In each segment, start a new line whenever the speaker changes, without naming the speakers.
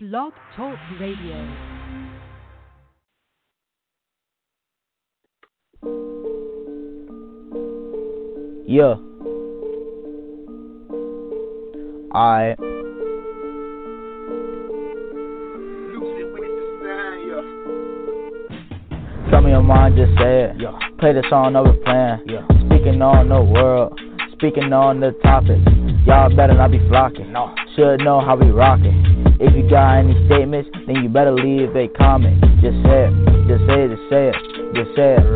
Blog Talk Radio.
Yeah. I Tell me your mind, just say it.
Yeah.
Play the song over plan.
Yeah.
Speaking on the world, speaking on the topic. Y'all better not be flocking.
No.
Should know how we rockin'. If you got any statements, then you better leave a comment. Just say it, just say it, just say it, just say it,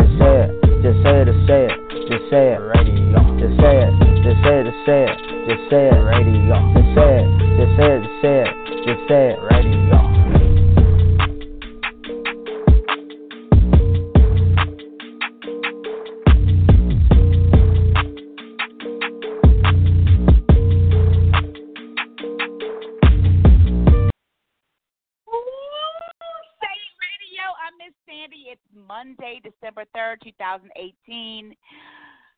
just say it, just say it, just say it, just say it, just say it, just say it, just say it, just say it, just say it, just say it, just say it, just say it.
Say 2018.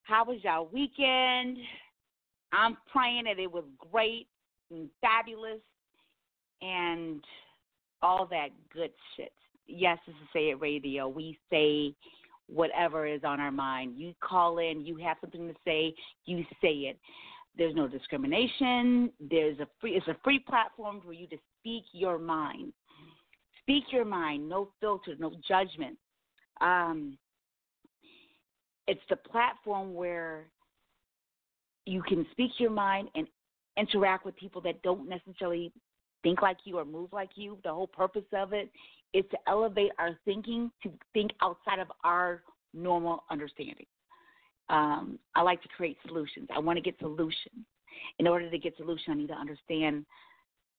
How was y'all weekend? I'm praying that it was great and fabulous and all that good shit. Yes, this is Say It Radio. We say whatever is on our mind. You call in, you have something to say, you say it. There's no discrimination. There's a free it's a free platform for you to speak your mind. Speak your mind, no filter, no judgment. Um, it's the platform where you can speak your mind and interact with people that don't necessarily think like you or move like you. The whole purpose of it is to elevate our thinking to think outside of our normal understanding. Um, I like to create solutions. I want to get solutions. In order to get solution, I need to understand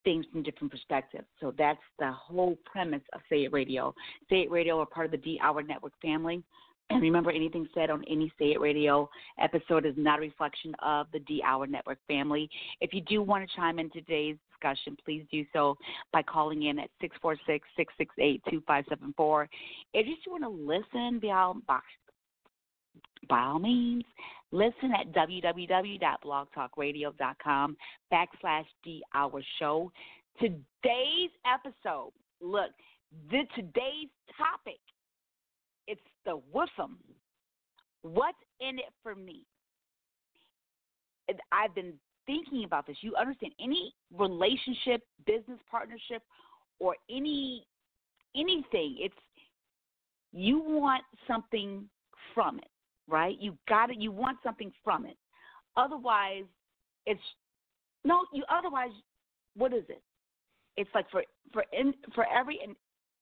things from different perspectives. So that's the whole premise of Say It Radio. Say It Radio are part of the D Hour Network family. And remember, anything said on any Say It Radio episode is not a reflection of the D Hour Network family. If you do want to chime in today's discussion, please do so by calling in at 646 668 2574. If you just want to listen, by all, by all means, listen at www.blogtalkradio.com backslash D Hour Show. Today's episode, look, the today's topic, the WIFM. What's in it for me? I've been thinking about this. You understand any relationship, business partnership, or any anything, it's you want something from it, right? You got it. You want something from it. Otherwise, it's no. You otherwise, what is it? It's like for for in, for every in,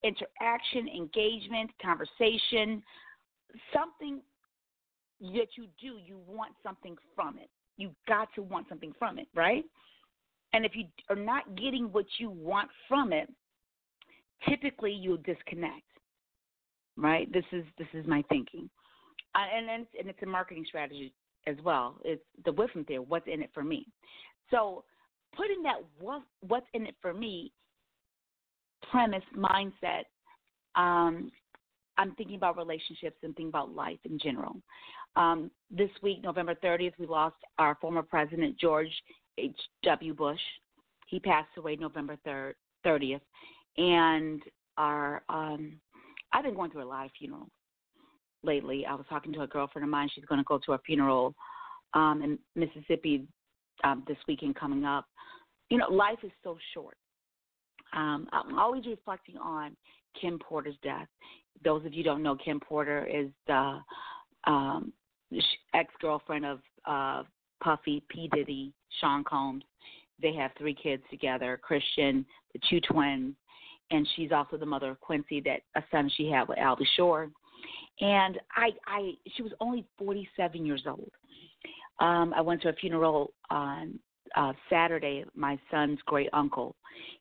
interaction, engagement, conversation, something that you do, you want something from it. You got to want something from it, right? And if you are not getting what you want from it, typically you'll disconnect. Right? This is this is my thinking, uh, and it's, and it's a marketing strategy as well. It's the WIFM there. What's in it for me? So putting that what what's in it for me premise mindset. Um, I'm thinking about relationships and thinking about life in general. Um, this week, November 30th, we lost our former president, George H.W. Bush. He passed away November 3rd, 30th. And our, um, I've been going through a lot of funerals lately. I was talking to a girlfriend of mine. She's going to go to a funeral um, in Mississippi um, this weekend coming up. You know, life is so short. Um, I'm always reflecting on Kim Porter's death. Those of you don't know, Kim Porter is the um, ex girlfriend of uh, Puffy, P. Diddy, Sean Combs. They have three kids together Christian, the two twins, and she's also the mother of Quincy, that a son she had with Albie Shore. And I, I, she was only 47 years old. Um, I went to a funeral on uh, Saturday. My son's great uncle,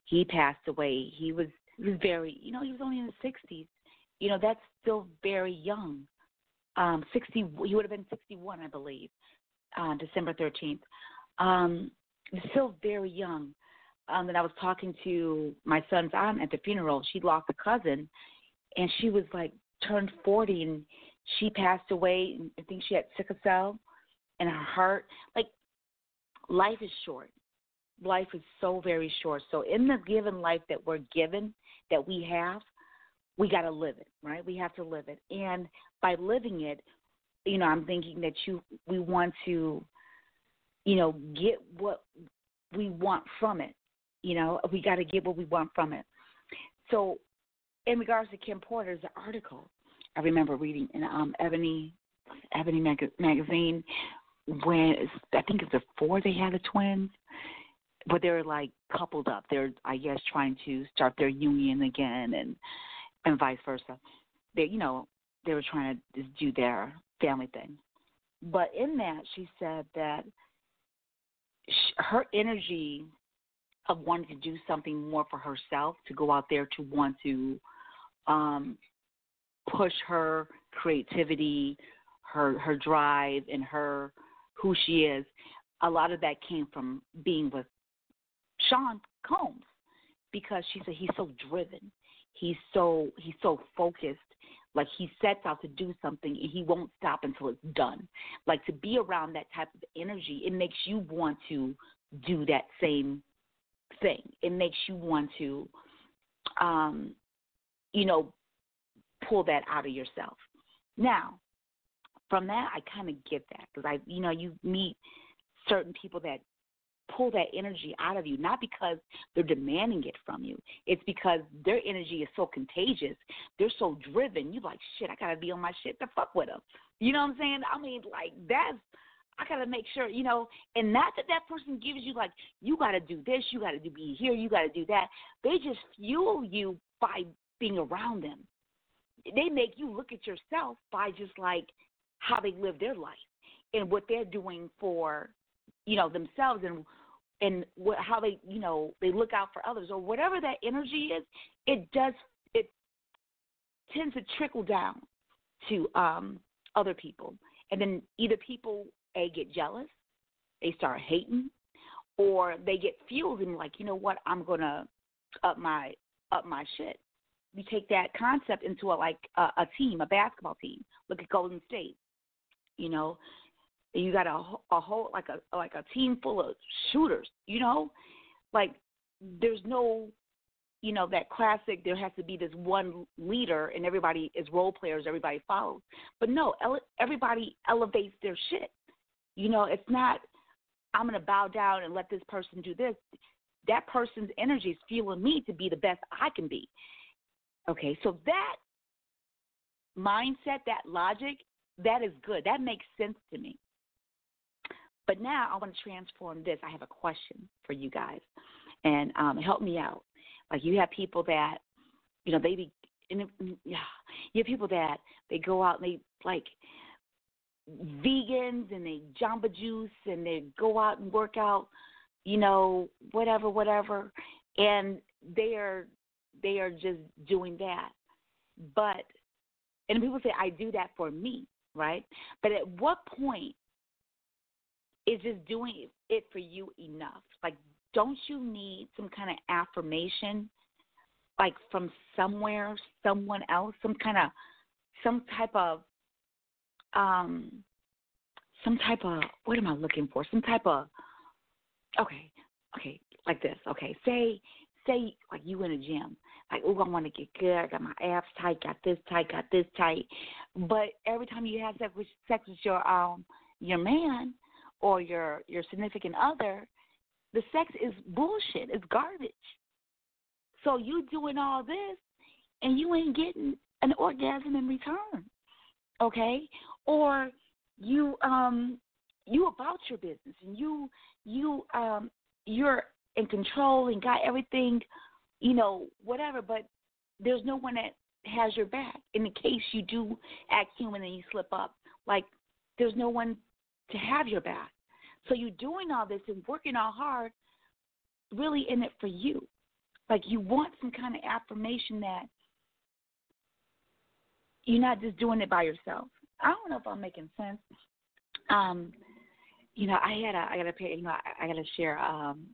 he passed away. He was, he was very, you know, he was only in the 60s. You know, that's still very young. Um, 60, he would have been 61, I believe, uh, December 13th. Um, still very young. Um, and I was talking to my son's aunt at the funeral. She lost a cousin, and she was like turned 40, and she passed away. I think she had sickle cell in her heart. Like life is short. life is so very short. So in the given life that we're given, that we have, we got to live it, right? We have to live it, and by living it, you know, I'm thinking that you we want to, you know, get what we want from it. You know, we got to get what we want from it. So, in regards to Kim Porter's article, I remember reading in um, Ebony Ebony mag- magazine when I think it's before they had the twins, but they're like coupled up. They're I guess trying to start their union again, and and vice versa. They you know they were trying to just do their family thing. But in that, she said that she, her energy of wanting to do something more for herself, to go out there to want to um, push her creativity, her her drive, and her who she is. A lot of that came from being with Sean Combs because she said he's so driven, he's so he's so focused. Like he sets out to do something and he won't stop until it's done. Like to be around that type of energy, it makes you want to do that same thing. It makes you want to, um, you know, pull that out of yourself. Now, from that, I kind of get that because I, you know, you meet certain people that pull that energy out of you, not because they're demanding it from you. It's because their energy is so contagious. They're so driven. You're like, shit, I gotta be on my shit to fuck with them. You know what I'm saying? I mean, like that's. I gotta make sure, you know, and not that that person gives you like, you gotta do this, you gotta do be here, you gotta do that. They just fuel you by being around them. They make you look at yourself by just like how they live their life and what they're doing for you know themselves and and what, how they you know they look out for others or whatever that energy is it does it tends to trickle down to um other people. And then either people a get jealous they start hating or they get fueled and like you know what? I'm going to up my up my shit. You take that concept into a like a, a team a basketball team. Look at golden state you know you got a a whole like a like a team full of shooters, you know, like there's no, you know, that classic. There has to be this one leader, and everybody is role players. Everybody follows, but no, ele- everybody elevates their shit. You know, it's not. I'm gonna bow down and let this person do this. That person's energy is fueling me to be the best I can be. Okay, so that mindset, that logic, that is good. That makes sense to me. But now I want to transform this. I have a question for you guys, and um, help me out. Like you have people that, you know, they be, it, yeah, you have people that they go out and they like vegans and they jamba juice and they go out and work out, you know, whatever, whatever, and they are they are just doing that. But and people say I do that for me, right? But at what point is just doing it for you enough? Like, don't you need some kind of affirmation, like from somewhere, someone else, some kind of, some type of, um, some type of, what am I looking for? Some type of, okay, okay, like this. Okay, say, say, like you in a gym, like, oh, I want to get good. I got my abs tight, got this tight, got this tight. But every time you have sex with, sex with your um your man, or your your significant other, the sex is bullshit. It's garbage. So you doing all this and you ain't getting an orgasm in return. Okay? Or you um you about your business and you you um you're in control and got everything, you know, whatever, but there's no one that has your back in the case you do act human and you slip up. Like there's no one to have your back. So you're doing all this and working all hard, really in it for you. Like you want some kind of affirmation that you're not just doing it by yourself. I don't know if I'm making sense. Um, you know, I had a, I got to, you know, I, I got to share um,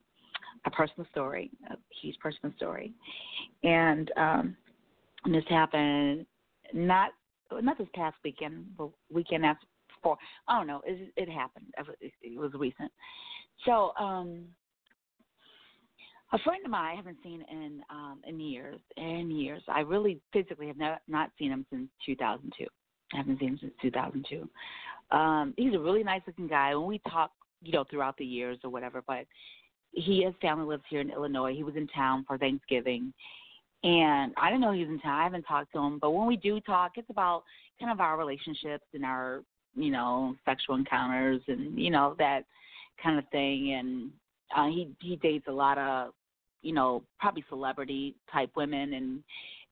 a personal story, a huge personal story, and um, this happened not not this past weekend, but weekend after for I don't know. It, it happened. It, it was recent. So um, a friend of mine I haven't seen in um in years in years. I really physically have not not seen him since 2002. I haven't seen him since 2002. Um, he's a really nice looking guy. When we talk, you know, throughout the years or whatever, but he his family lives here in Illinois. He was in town for Thanksgiving, and I didn't know he was in town. I haven't talked to him, but when we do talk, it's about kind of our relationships and our you know sexual encounters and you know that kind of thing. And uh, he he dates a lot of you know probably celebrity type women and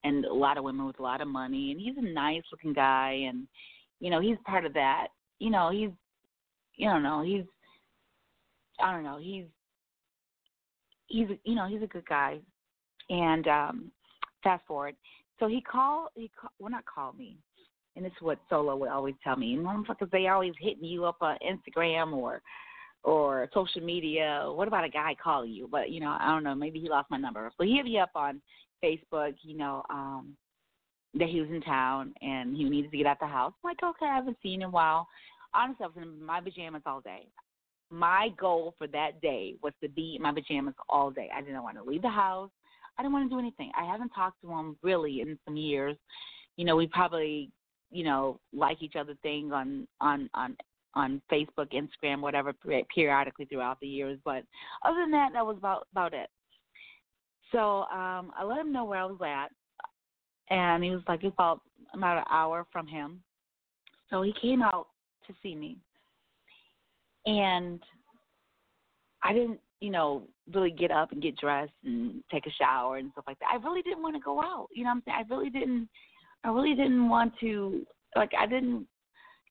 and a lot of women with a lot of money. And he's a nice looking guy, and you know he's part of that. You know he's you don't know he's I don't know he's he's you know he's a good guy. And um fast forward. So he called he call, well not called me. And this is what solo would always tell me motherfuckers they always hitting you up on instagram or or social media. What about a guy calling you? But you know i don't know maybe he lost my number. But he hit me up on facebook you know um that he was in town and he needed to get out the house. I'm like okay i haven't seen him in a while. Honestly i was in my pajamas all day my goal for that day was to be in my pajamas all day. I didn't want to leave the house. I didn't want to do anything. I haven't talked to him really in some years. You know, we probably, you know, like each other thing on on on on Facebook, Instagram, whatever, periodically throughout the years. But other than that, that was about about it. So um I let him know where I was at, and he was like about about an hour from him. So he came out to see me and I didn't, you know, really get up and get dressed and take a shower and stuff like that. I really didn't want to go out. You know what I'm saying? I really didn't. I really didn't want to. Like I didn't.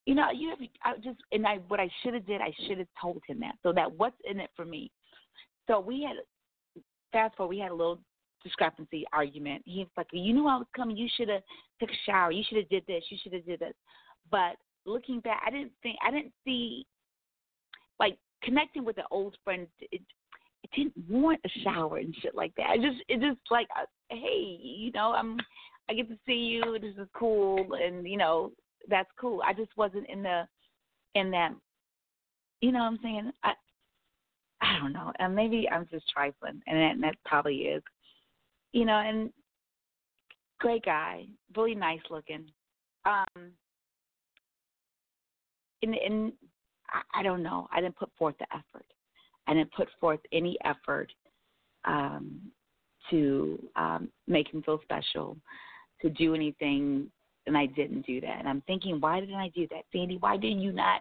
You know, you have. I just and I what I should have did. I should have told him that. So that what's in it for me. So we had fast forward. We had a little discrepancy argument. He was like, "You knew I was coming. You should have took a shower. You should have did this. You should have did this." But looking back, I didn't think I didn't see like connecting with an old friend. It, it didn't want a shower and shit like that. I just it just like uh, hey, you know, I'm I get to see you. This is cool, and you know that's cool. I just wasn't in the in that. You know what I'm saying? I I don't know, and maybe I'm just trifling, and that, and that probably is. You know, and great guy, really nice looking. Um, and and I, I don't know. I didn't put forth the effort. I didn't put forth any effort um, to um, make him feel special, to do anything, and I didn't do that. And I'm thinking, why didn't I do that, Sandy? Why did you not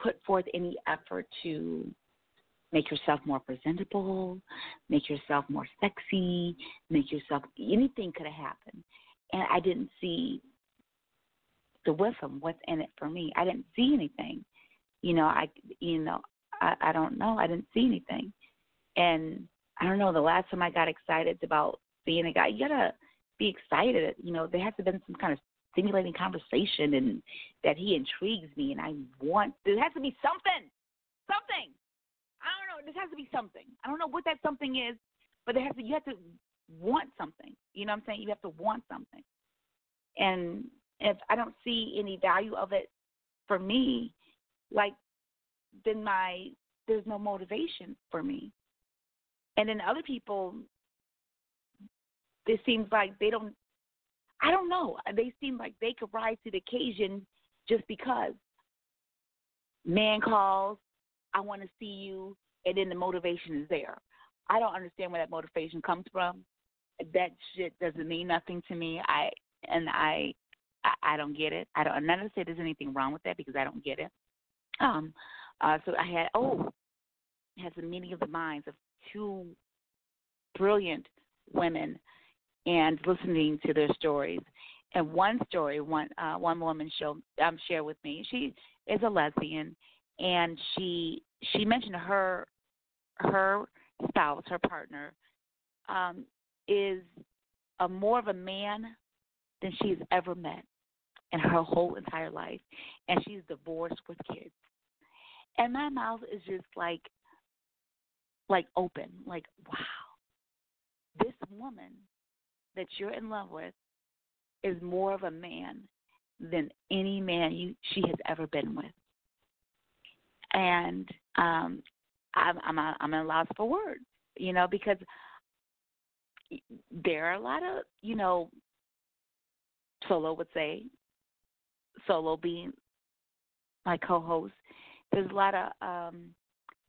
put forth any effort to make yourself more presentable, make yourself more sexy, make yourself anything could have happened. And I didn't see the wisdom, what's in it for me. I didn't see anything you know, I you know, I, I don't know. I didn't see anything. And I don't know, the last time I got excited about being a guy, you gotta be excited. You know, there has to been some kind of stimulating conversation and that he intrigues me and I want there has to be something. Something. I don't know, there has to be something. I don't know what that something is, but there has to you have to want something. You know what I'm saying? You have to want something. And if I don't see any value of it for me, like then my there's no motivation for me. And then other people it seems like they don't I don't know. They seem like they could rise to the occasion just because. Man calls, I want to see you, and then the motivation is there. I don't understand where that motivation comes from. That shit doesn't mean nothing to me. I and I I, I don't get it. I don't. I'm not to say there's anything wrong with that because I don't get it. Um, uh, so I had oh, has the meeting of the minds of two brilliant women, and listening to their stories. And one story, one uh, one woman showed um, shared with me. She is a lesbian, and she she mentioned her her spouse, her partner, um, is a more of a man than she's ever met in her whole entire life, and she's divorced with kids. And my mouth is just like, like open, like wow, this woman that you're in love with is more of a man than any man you she has ever been with. And um, I'm I'm I'm at a loss for words. You know, because there are a lot of, you know, solo would say, solo being my co-host. There's a lot of um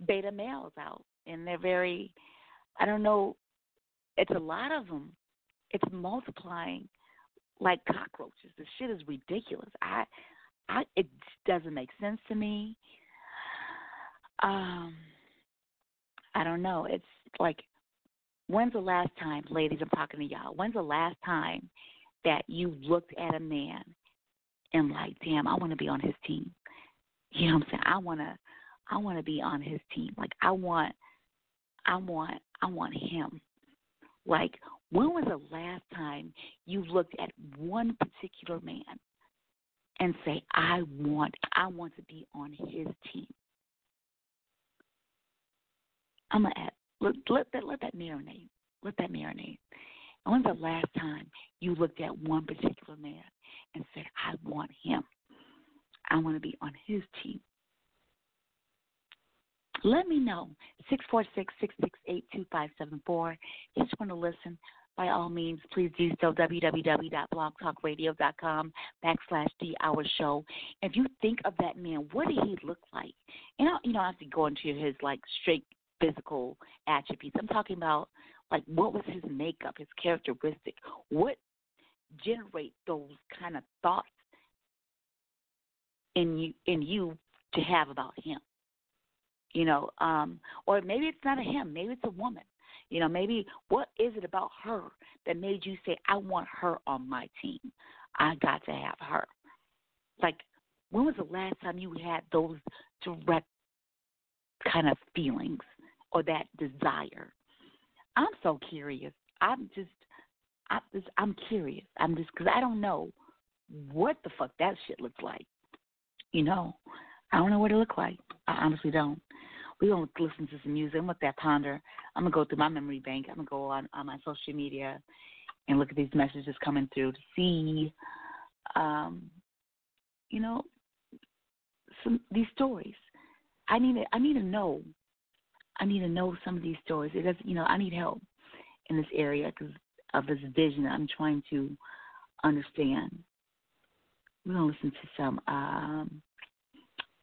beta males out, and they're very. I don't know. It's a lot of them. It's multiplying like cockroaches. The shit is ridiculous. I, I, it doesn't make sense to me. Um, I don't know. It's like, when's the last time, ladies? I'm talking to y'all. When's the last time that you looked at a man and like, damn, I want to be on his team. You know what I'm saying? I want to, I want to be on his team. Like, I want, I want, I want him. Like, when was the last time you looked at one particular man and say, I want, I want to be on his team? I'm gonna add, let, let that let that marinate. Let that marinate. When's the last time you looked at one particular man and said, I want him. I want to be on his team. Let me know. 646 668 2574. Just want to listen. By all means, please do so. www.blogtalkradio.com backslash the hour show. If you think of that man, what did he look like? You know, you know, I have to go into his like straight physical attributes. I'm talking about like what was his makeup, his characteristic, what generate those kind of thoughts in you in you to have about him. You know, um, or maybe it's not a him, maybe it's a woman. You know, maybe what is it about her that made you say, I want her on my team? I got to have her. Like, when was the last time you had those direct kind of feelings? or that desire. I'm so curious. I'm just, I'm just, I'm curious. I'm just because I don't know what the fuck that shit looks like. You know, I don't know what it looks like. I honestly don't. We gonna listen to some music. I'm gonna that ponder. I'm gonna go through my memory bank. I'm gonna go on on my social media and look at these messages coming through to see, um, you know, some these stories. I need to, I need to know I need to know some of these stories. It does, you know, I need help in this area because of this vision I'm trying to understand. We're gonna listen to some. um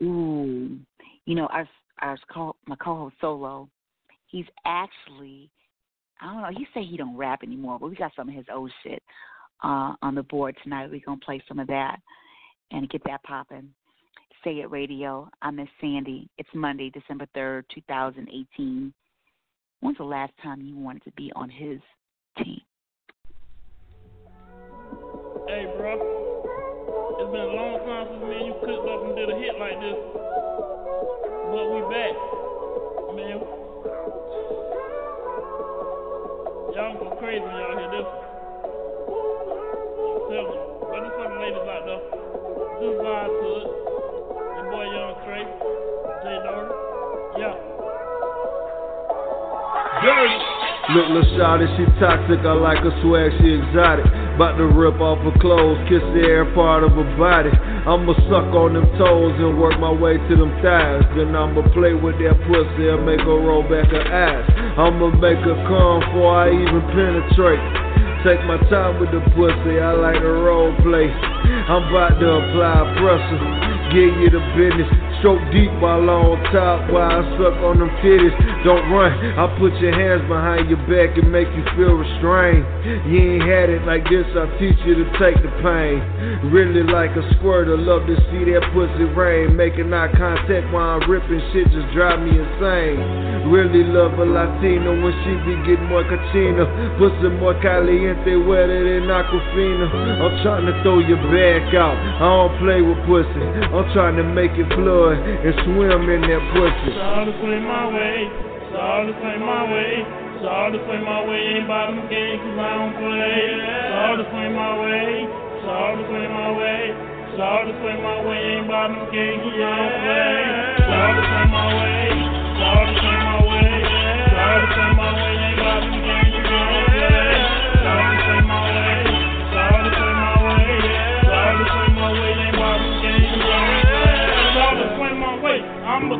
Ooh, you know, our our co my co-host Solo, he's actually, I don't know. He say he don't rap anymore, but we got some of his old shit uh on the board tonight. We're gonna play some of that and get that popping. Say It Radio. I'm Miss Sandy. It's Monday, December 3rd, 2018. When's the last time you wanted to be on his team?
Hey, bro. It's been a long time since me and you cooked up and did a hit like this. But we back. Man. Y'all go crazy when y'all hear this them. But there's some ladies out there. Just vibe to it
Look, lil' shawty, she toxic, I like her swag, she exotic. Bout to rip off her clothes, kiss the air part of her body. I'ma suck on them toes and work my way to them thighs. Then I'ma play with that pussy and make her roll back her ass. I'ma make her come before I even penetrate. Take my time with the pussy, I like the role play. I'm about to apply pressure give you the business. Stroke deep while I on top, while I suck on them titties. Don't run, I put your hands behind your back and make you feel restrained. You ain't had it like this, I teach you to take the pain. Really like a squirter, love to see that pussy rain. Making eye contact while I'm ripping shit just drive me insane. Really love a Latina when she be getting more cachina. Pussy more caliente, wetter than Aquafina. I'm trying to throw your back out, I don't play with pussy. I'm trying to make it flood and swim in that pussy.
To swim my way, to swim my way. To swim my way, ain't bottom game cause I don't play. To swim my way, to swim my way. To swim my way, ain't bottom game cause I don't play. To swim my way, to swim my way. To swim my way, ain't bottom game I'ma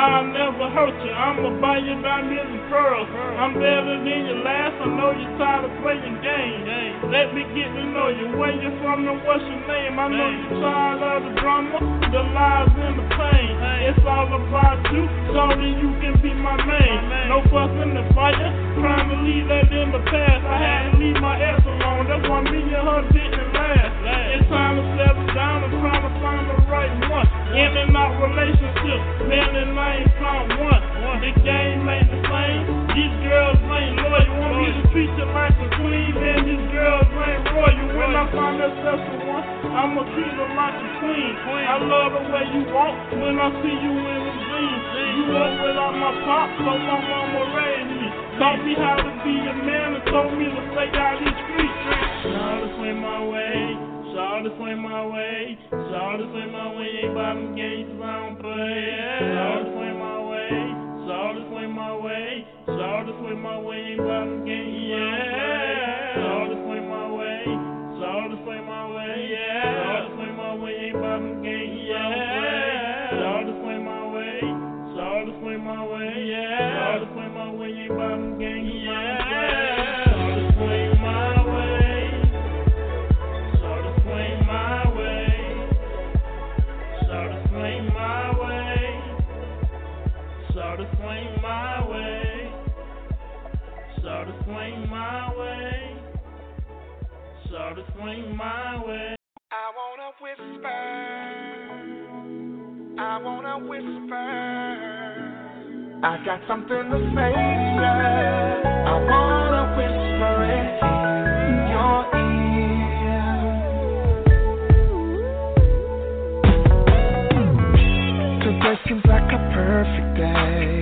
I'll never hurt you. I'ma buy you back. girl. I'm better than your last. I know you're tired of playing games. Let me get to know you. Where you from and what's your name? I know you're tired of the drama, the lies and the pain. It's all about you. Sorry you can be my man. No fuss in the fire. Trying to leave that in the past. I had to leave my ass alone. That's why me and her didn't last. It's time to settle down and try to find the right one. In and out relationship. Man and I ain't found one. The game ain't the same. These girls ain't loyal. Want me to treat you like a queen, then these girls ain't royal. When I find that special one, I'ma treat her like a queen. I love the way you walk when I see you in the dreams. You up without my pop, so my mama raised me. Taught me how to be a man and told me to stay out these streets. Saw to swing my way. Saw to swing my way. To swing my way. Ain't bottom games, I don't play. Saw to swing my way. Saw to swing my way. To swing my way. Ain't bottom games, yeah. Saw Saw to swing my way.
I wanna whisper. I wanna whisper. I got something to say. I wanna whisper it in your ear. Today seems like a perfect day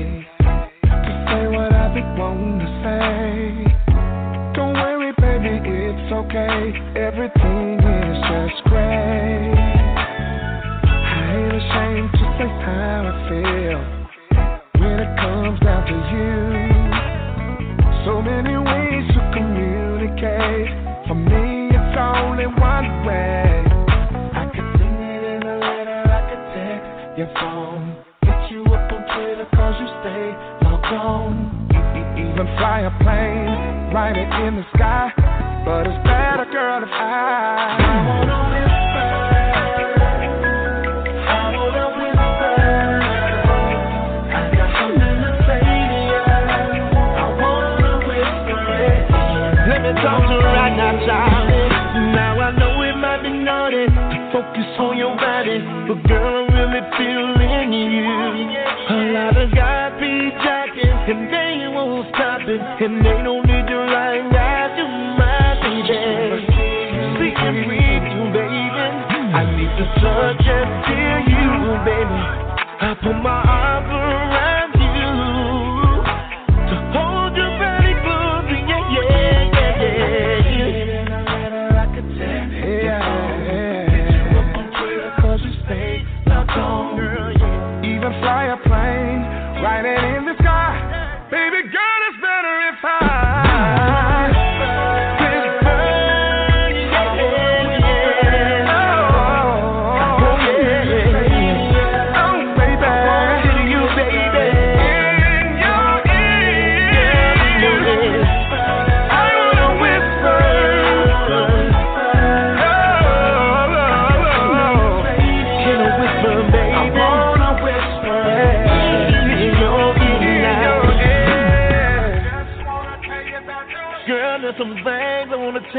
okay. Everything is just great. I ain't ashamed to say how I feel when it comes down to you. So many ways to communicate. For me, it's only one way. I could sing it in a letter, I could text your phone. Hit you up on Twitter cause you stay logged on. Even fly a plane, write it in the sky. But it's better, girl, if I, I wanna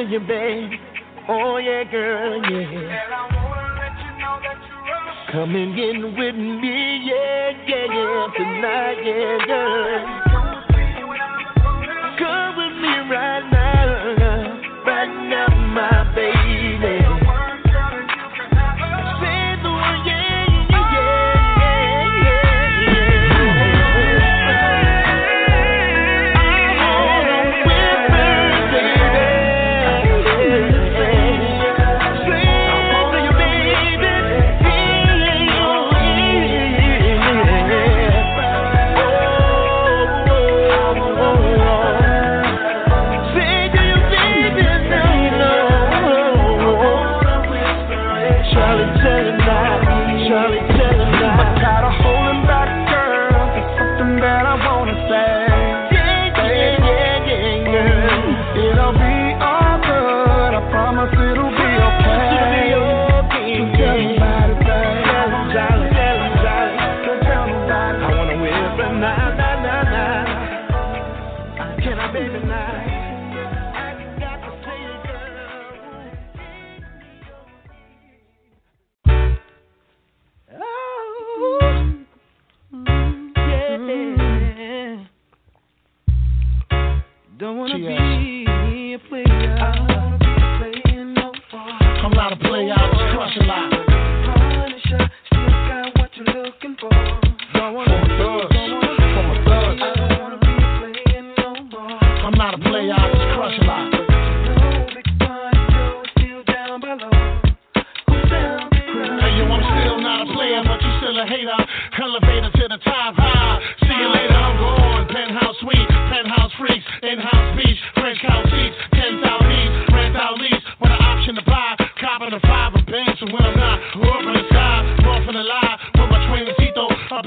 you, babe. Oh yeah, girl, yeah. Come and get with me, yeah, yeah, yeah, tonight, yeah, girl.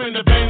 in
the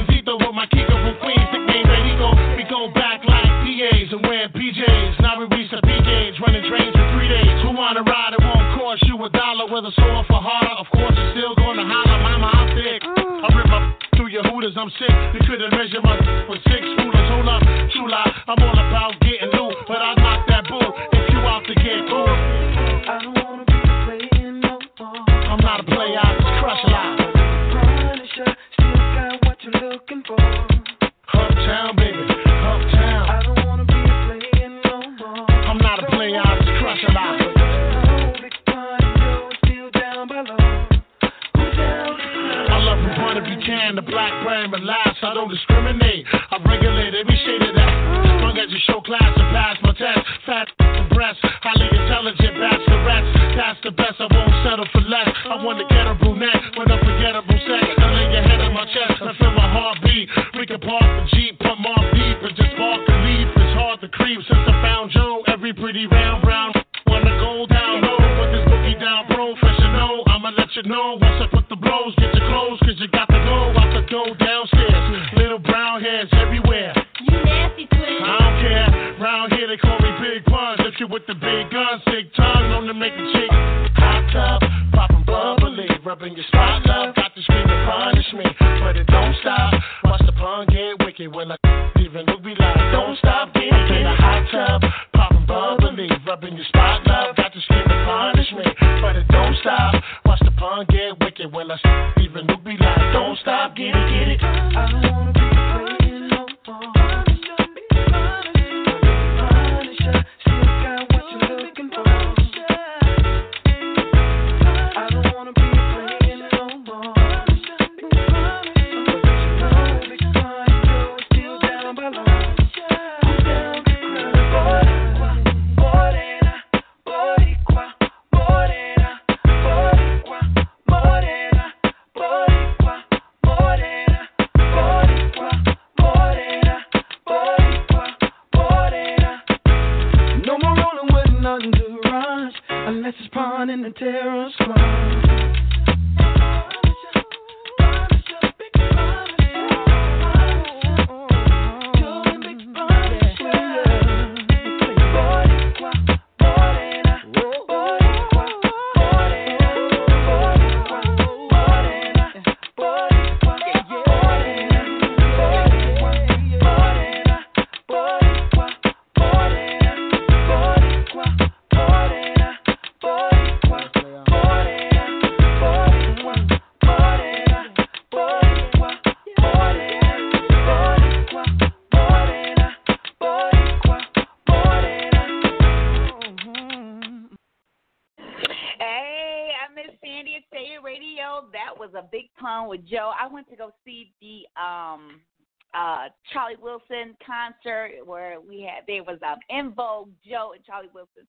uh, Charlie Wilson concert where we had there was um En Vogue Joe and Charlie Wilson,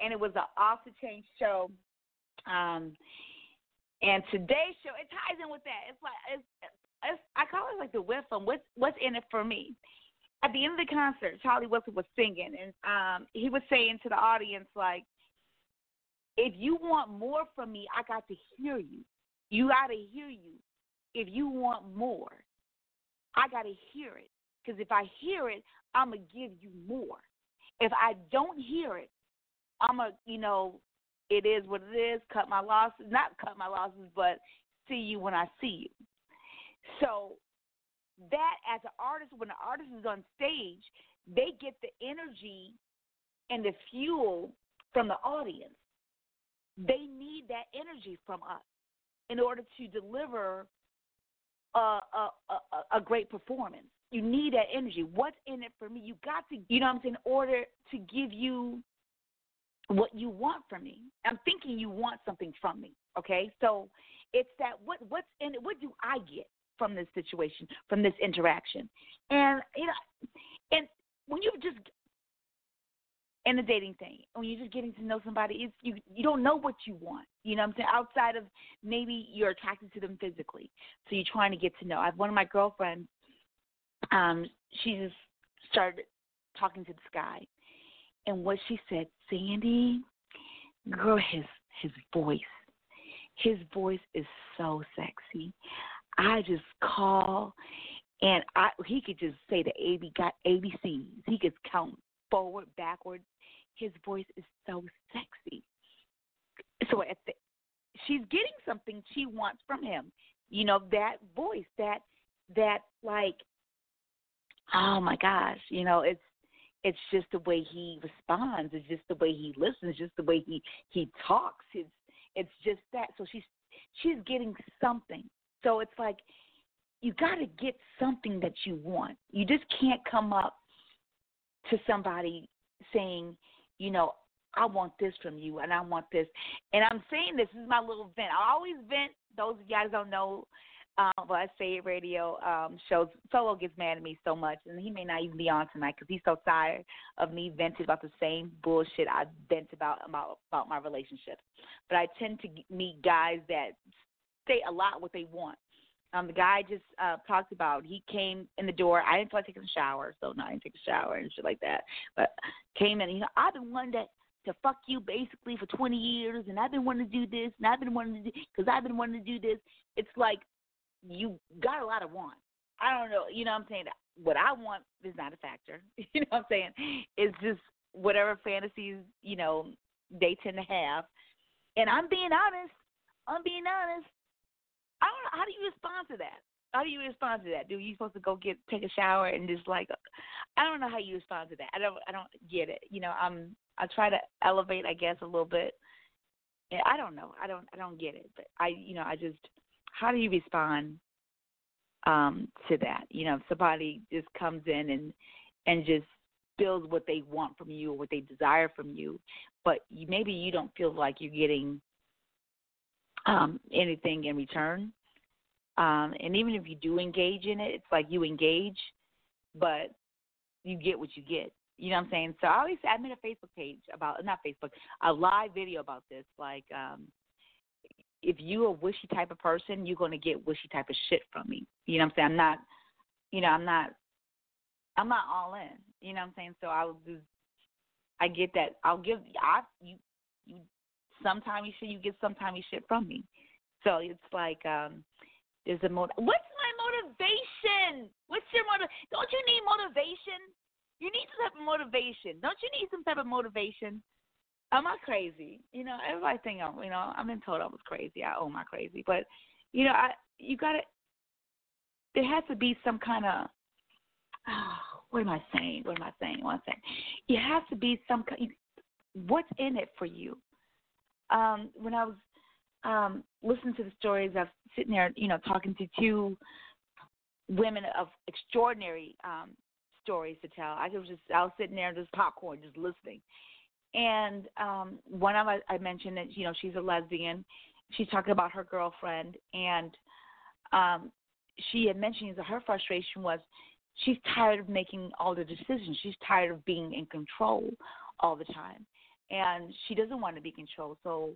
and it was an off the chain show. Um, and today's show it ties in with that. It's like it's, it's I call it like the whiff what's what's in it for me. At the end of the concert, Charlie Wilson was singing, and um, he was saying to the audience like, "If you want more from me, I got to hear you. You got to hear you. If you want more." I got to hear it. Because if I hear it, I'm going to give you more. If I don't hear it, I'm going to, you know, it is what it is, cut my losses, not cut my losses, but see you when I see you. So that as an artist, when an artist is on stage, they get the energy and the fuel from the audience. They need that energy from us in order to deliver a, a, a, a great performance. You need that energy. What's in it for me? You got to, you know what I'm saying, in order to give you what you want from me. I'm thinking you want something from me. Okay? So it's that what what's in it, what do I get from this situation, from this interaction? And you know and when you just in the dating thing, when you're just getting to know somebody, it's you you don't know what you want. You know what I'm saying? Outside of maybe you're attracted to them physically. So you're trying to get to know. I have one of my girlfriends, um, she just started talking to this guy and what she said, Sandy, girl, his his voice. His voice is so sexy. I just call and I he could just say the A B got ABCs. He could count forward, backward, his voice is so sexy. So at the, she's getting something she wants from him. You know that voice, that that like, oh my gosh, you know it's it's just the way he responds. It's just the way he listens. Just the way he he talks. It's it's just that. So she's she's getting something. So it's like you got to get something that you want. You just can't come up to somebody saying, you know, I want this from you and I want this. And I'm saying this, this is my little vent. I always vent. Those of you guys don't know, um, but I say it radio um, shows. Solo gets mad at me so much, and he may not even be on tonight because he's so tired of me venting about the same bullshit I vent about about about my relationship. But I tend to meet guys that say a lot what they want. Um, the guy just uh, talked about he came in the door. I didn't feel like taking a shower, so no, I didn't take a shower and shit like that. But came in. You know, I've been wanting to to fuck you basically for 20 years, and I've been wanting to do this, and I've been wanting to do because I've been wanting to do this. It's like you got a lot of want. I don't know. You know what I'm saying? What I want is not a factor. You know what I'm saying? It's just whatever fantasies you know they tend to have. And I'm being honest. I'm being honest. I don't know. How do you respond to that? How do you respond to that? Do you supposed to go get take a shower and just like I don't know how you respond to that. I don't I don't get it. You know, I'm I try to elevate I guess a little bit. And I don't know. I don't I don't get it. But I you know, I just how do you respond um to that? You know, if somebody just comes in and and just feels what they want from you or what they desire from you, but you, maybe you don't feel like you're getting um, anything in return. Um, and even if you do engage in it, it's like you engage, but you get what you get. You know what I'm saying? So I always I made a Facebook page about not Facebook, a live video about this. Like, um, if you a wishy type of person, you're gonna get wishy type of shit from me. You know what I'm saying? I'm not, you know, I'm not, I'm not all in. You know what I'm saying? So I will just, I get that. I'll give I you you sometimes you shit you get sometimes you shit from me. So it's like um there's a motive. What's my motivation? What's your motive? Don't you need motivation? You need some type of motivation. Don't you need some type of motivation? Am I crazy? You know, everybody think I'm, you know, I'm been told I was crazy. I own my crazy, but you know, I you gotta. There has to be some kind of. Oh, what am I saying? What am I saying? What am I saying? It has to be some kind. What's in it for you? Um, when I was um, listening to the stories of sitting there, you know, talking to two women of extraordinary um, stories to tell. I was just I was sitting there just popcorn, just listening. And um, one of I, I mentioned that you know she's a lesbian. She's talking about her girlfriend, and um, she had mentioned that her frustration was she's tired of making all the decisions. She's tired of being in control all the time and she doesn't want to be controlled. So,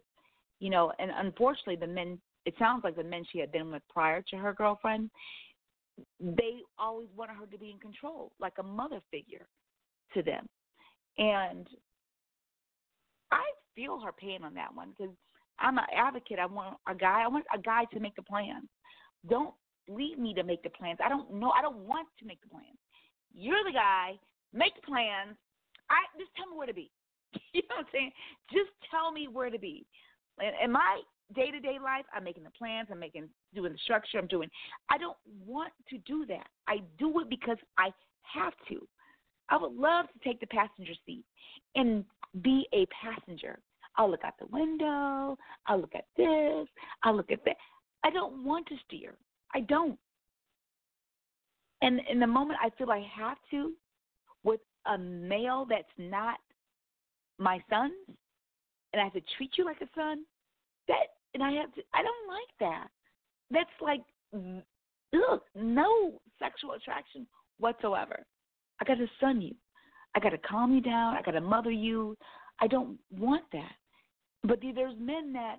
you know, and unfortunately, the men. It sounds like the men she had been with prior to her girlfriend, they always wanted her to be in control, like a mother figure to them. And I feel her pain on that one because I'm an advocate. I want a guy. I want a guy to make the plans. Don't leave me to make the plans. I don't know. I don't want to make the plans. You're the guy. Make the plans. I just tell me where to be. you know what I'm saying? Just tell me where to be. In, in my day to day life, I'm making the plans, I'm making doing the structure, I'm doing. I don't want to do that. I do it because I have to. I would love to take the passenger seat and be a passenger. I'll look out the window. I'll look at this. I'll look at that. I don't want to steer. I don't. And in the moment I feel I have to, with a male that's not my son, and I have to treat you like a son, that and I have to. I don't like that. That's like, mm, ugh, no sexual attraction whatsoever. I got to son you. I got to calm you down. I got to mother you. I don't want that. But there's men that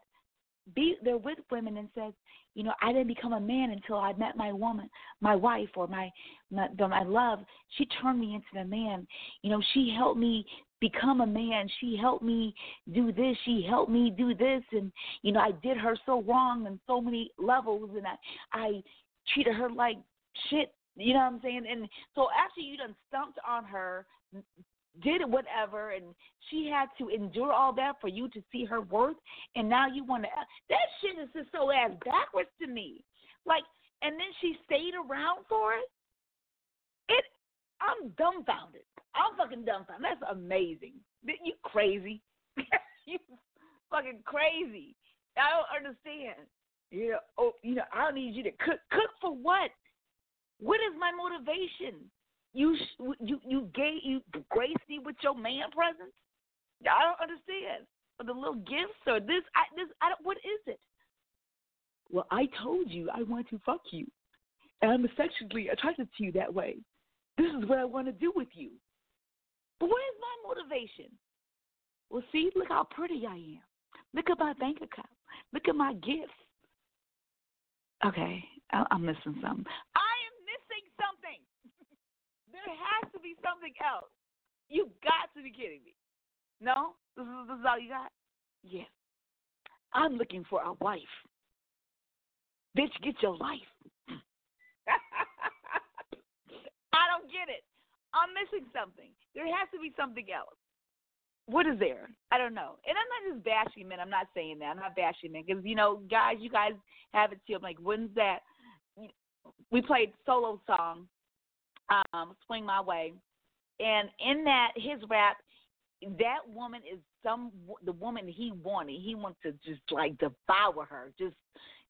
be they're with women and says, you know, I didn't become a man until I met my woman, my wife or my my, my love. She turned me into a man. You know, she helped me become a man. She helped me do this. She helped me do this, and you know, I did her so wrong on so many levels, and I I treated her like shit. You know what I'm saying? And so after you done stumped on her, did whatever and she had to endure all that for you to see her worth and now you want to that shit is just so ass backwards to me. Like and then she stayed around for it? It i'm dumbfounded. I'm fucking dumbfounded. That's amazing. You crazy. You fucking crazy. I don't understand. You know oh you know i don't need you to cook. Cook for what? What is my motivation you you you gave you graced me with your man presence. I don't understand. Or the little gifts or this I this I don't what is it? Well, I told you I want to fuck you. And I'm sexually attracted to you that way. This is what I want to do with you. But what is my motivation? Well, see, look how pretty I am. Look at my bank account. Look at my gifts. Okay, I'm missing something. I. There has to be something else. You got to be kidding me. No? This is, this is all you got? Yes. I'm looking for a wife. Bitch, get your life. I don't get it. I'm missing something. There has to be something else. What is there? I don't know. And I'm not just bashing men. I'm not saying that. I'm not bashing men because you know, guys, you guys have it too. I'm like, when's that? We played solo song um, Swing My Way. And in that, his rap, that woman is some the woman he wanted. He wants to just like devour her. Just,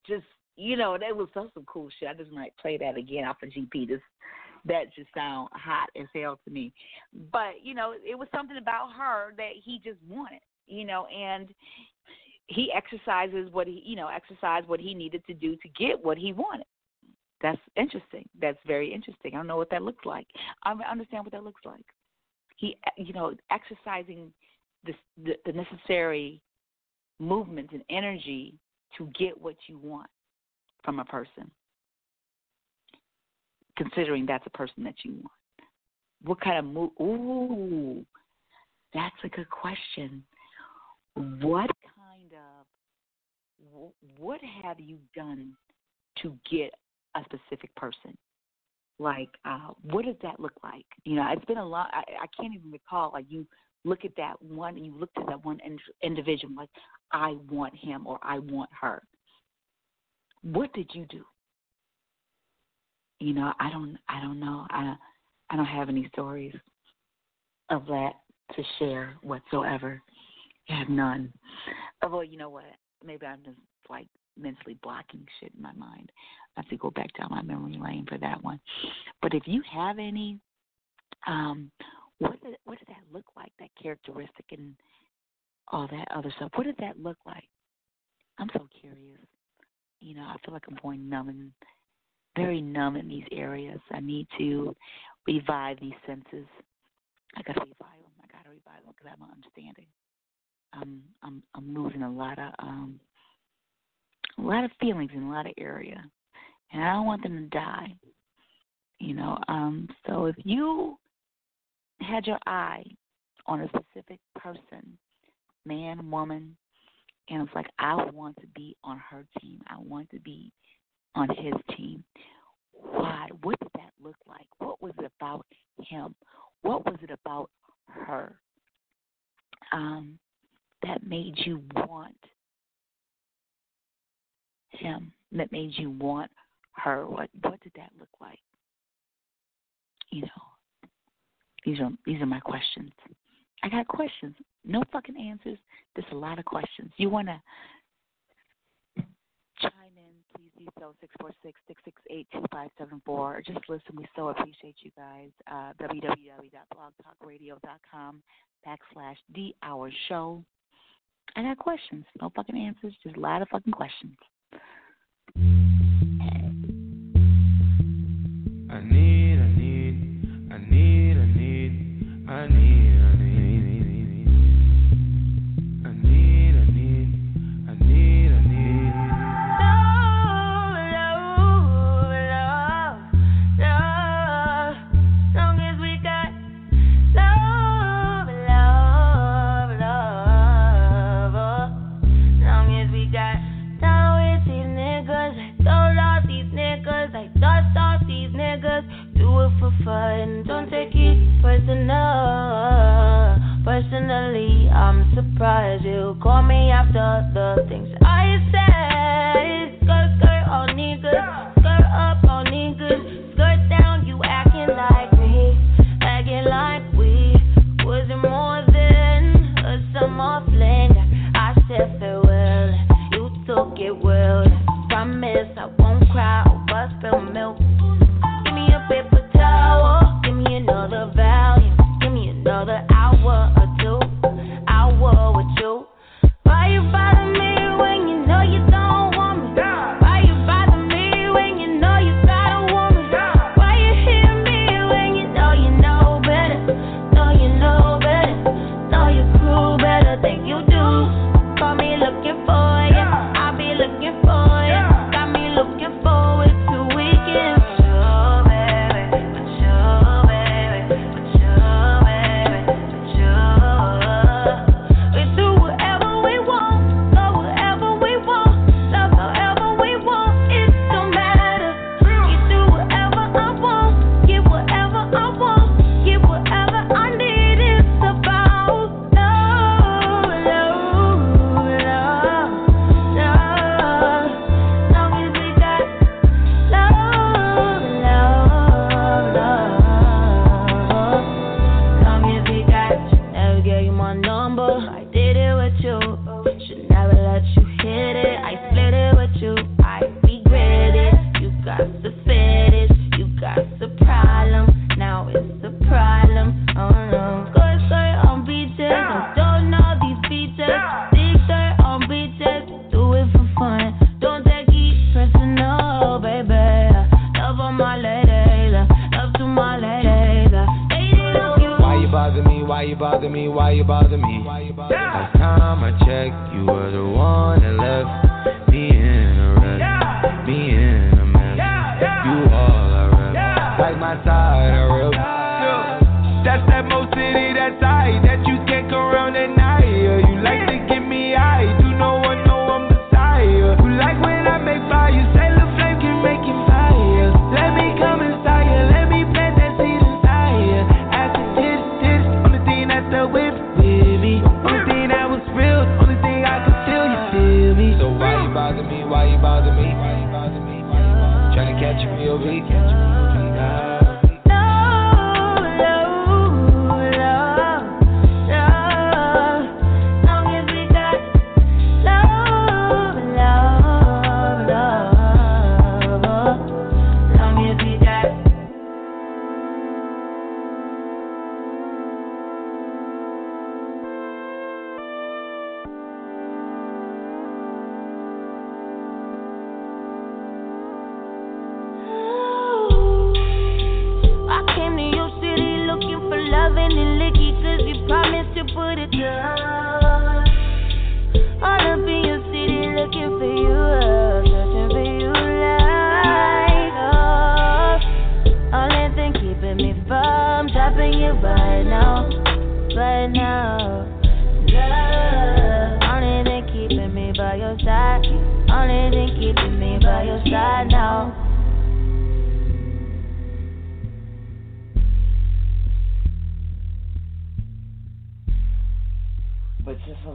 just you know, that was some some cool shit. I just might play that again off of GP. This that just sound hot as hell to me. But you know, it was something about her that he just wanted. You know, and he exercises what he you know exercised what he needed to do to get what he wanted. That's interesting. That's very interesting. I don't know what that looks like. I understand what that looks like. He, you know, exercising the, the, necessary movement and energy to get what you want from a person, considering that's a person that you want. What kind of move? Ooh, that's a good question. What kind of, what have you done to get a specific person. Like, uh, what does that look like? You know, it's been a lot. I, I can't even recall. Like, you look at that one, you look at that one individual, like, I want him or I want her. What did you do? You know, I don't, I don't know. I, I don't have any stories of that to share whatsoever. I have none. Although, you know what? Maybe I'm just like mentally blocking shit in my mind. I have to go back down my memory lane for that one. But if you have any, um, what does what does that look like? That characteristic and all that other stuff. What does that look like? I'm so curious. You know, I feel like I'm going numb and very numb in these areas. I need to revive these senses. I gotta revive them. I gotta revive them because I'm understanding. I'm I'm I'm losing a lot of um a lot of feelings in a lot of area, and I don't want them to die. You know, um, so if you had your eye on a specific person, man, woman, and it's like I want to be on her team. I want to be on his team. Why? What did that look like? What was it about him? What was it about her
um, that made you want him that made you want her? What what did that look like? You know, these are these are my questions. I got questions. No fucking answers. There's a lot of questions. You wanna chime in, please do so. Six four six six six eight two five seven four. Just listen. We so appreciate you guys. Uh, www.blogtalkradio.com backslash the hour show. I got questions. No fucking answers. Just a lot of fucking questions.
Mm-hmm. surprise.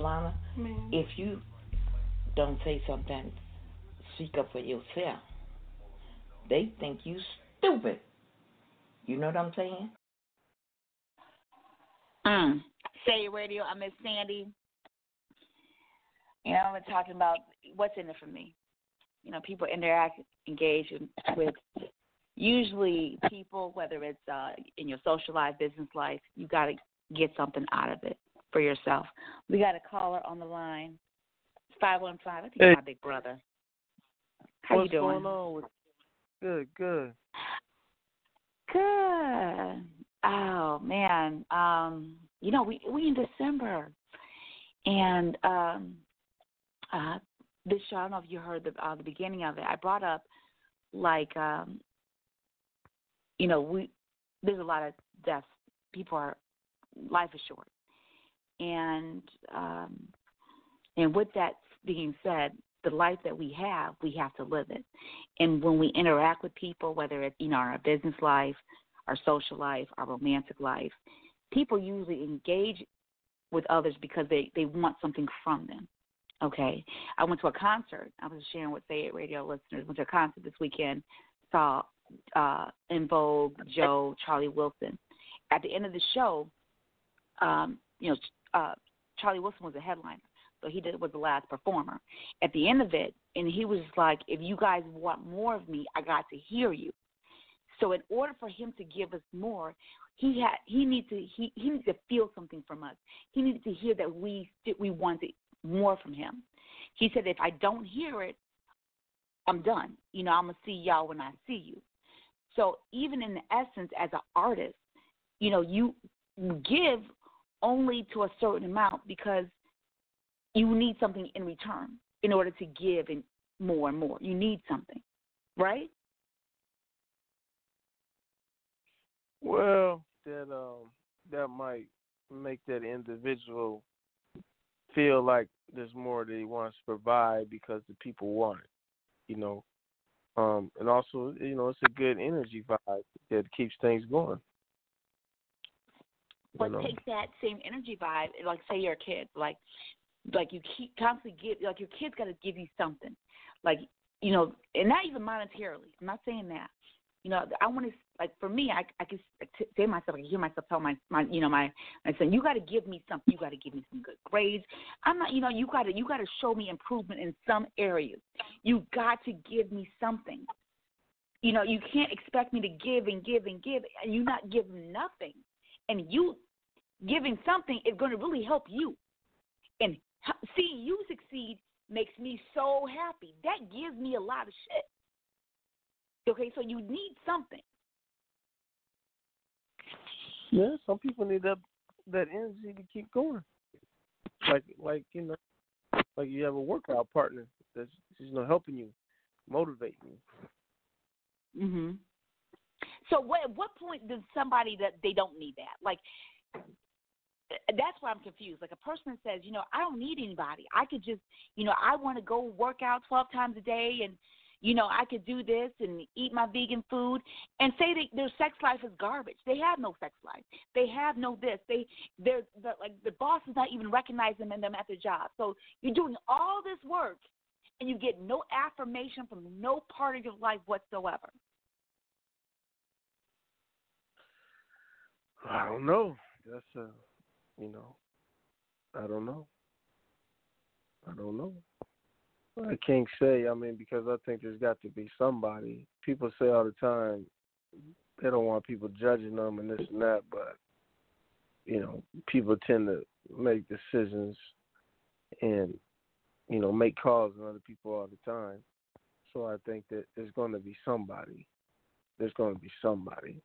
Alana,
Man.
if you don't say something, speak up for yourself. They think you stupid. You know what I'm saying?
Mm. Say radio. I miss Sandy. You know, we're talking about what's in it for me. You know, people interact, engage with usually people, whether it's uh, in your social life, business life. You got to get something out of it for yourself. We got a caller on the line. Five one five. I think
Hey.
my big brother. How
What's
you doing?
going on? With... Good, good.
Good. Oh man. Um, you know, we we in December. And um uh this show, I don't know if you heard the uh, the beginning of it. I brought up like um you know, we there's a lot of deaths. People are life is short. And um and with that being said, the life that we have, we have to live it. And when we interact with people, whether it's you know our business life, our social life, our romantic life, people usually engage with others because they they want something from them. Okay, I went to a concert. I was sharing with Say It Radio listeners. Went to a concert this weekend. Saw uh, En Vogue, Joe, Charlie Wilson. At the end of the show, um, you know, uh, Charlie Wilson was a headliner, so he did was the last performer. At the end of it, and he was like, "If you guys want more of me, I got to hear you." So in order for him to give us more, he had he needs to he he needs to feel something from us. He needs to hear that we we wanted more from him. He said, "If I don't hear it, I'm done. You know, I'm gonna see y'all when I see you." So even in the essence, as an artist, you know, you give only to a certain amount because you need something in return in order to give and more and more. You need something, right?
Well, that um that might make that individual feel like there's more that he wants to provide because the people want it. You know. Um and also, you know, it's a good energy vibe that keeps things going. You
But
know.
take that same energy vibe, like say you're a kid, like like you keep constantly give like your kid's got to give you something, like you know, and not even monetarily. I'm not saying that. You know, I want to like for me, I I can say myself, I can hear myself tell my my you know my my son, you got to give me something. You got to give me some good grades. I'm not, you know, you got to you got to show me improvement in some areas. You got to give me something. You know, you can't expect me to give and give and give, and you not give nothing. And you giving something is going to really help you. And seeing you succeed makes me so happy. That gives me a lot of shit. Okay, so you need something.
Yeah, some people need that that energy to keep going. Like like you know, like you have a workout partner that's you know helping you, motivating you.
Mhm. So what at what point does somebody that they don't need that? Like that's why I'm confused. Like a person says, you know, I don't need anybody. I could just, you know, I want to go work out 12 times a day and you know, I could do this and eat my vegan food and say that their sex life is garbage. They have no sex life. They have no this. They they're, they like the boss is not even recognizing them, them at their job. So you're doing all this work and you get no affirmation from no part of your life whatsoever.
I don't know. That's uh, you know, I don't know. I don't know. I can't say. I mean, because I think there's got to be somebody. People say all the time they don't want people judging them and this and that, but you know, people tend to make decisions and you know make calls on other people all the time. So I think that there's going to be somebody. There's going to be somebody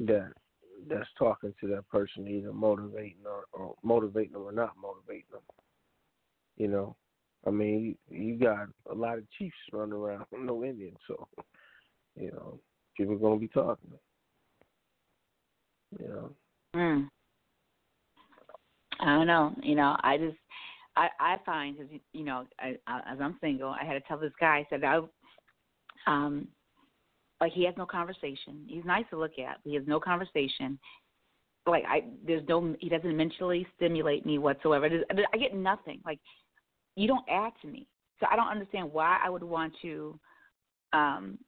that that's talking to that person, either motivating or, or motivating them or not motivating them. You know, I mean, you, got a lot of chiefs running around, no Indians, so you know, people are gonna be talking. You know,
Mm. I don't know. You know, I just I I find because you know I, I, as I'm single, I had to tell this guy. I said I um like he has no conversation. He's nice to look at, but he has no conversation. like I there's no he doesn't mentally stimulate me whatsoever. I get nothing. Like you don't add to me, so I don't understand why I would want to. Um,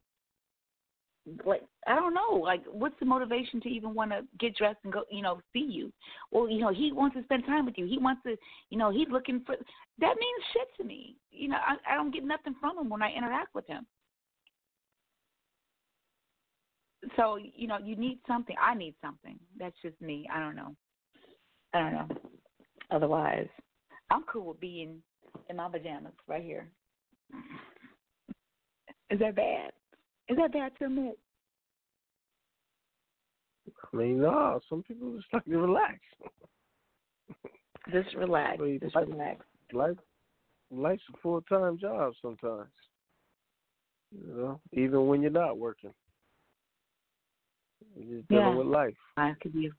like I don't know, like what's the motivation to even want to get dressed and go, you know, see you? Well, you know, he wants to spend time with you. He wants to, you know, he's looking for. That means shit to me. You know, I, I don't get nothing from him when I interact with him. So you know, you need something. I need something. That's just me. I don't know. I don't know. Otherwise, I'm cool with being in my pajamas right here. Is that bad? Is that bad to admit?
I mean, no. Some people just like to relax.
Just relax. Just
life,
relax.
Life, life's a full time job sometimes. You know, even when you're not working, you're just dealing
Yeah.
with life.
I could be.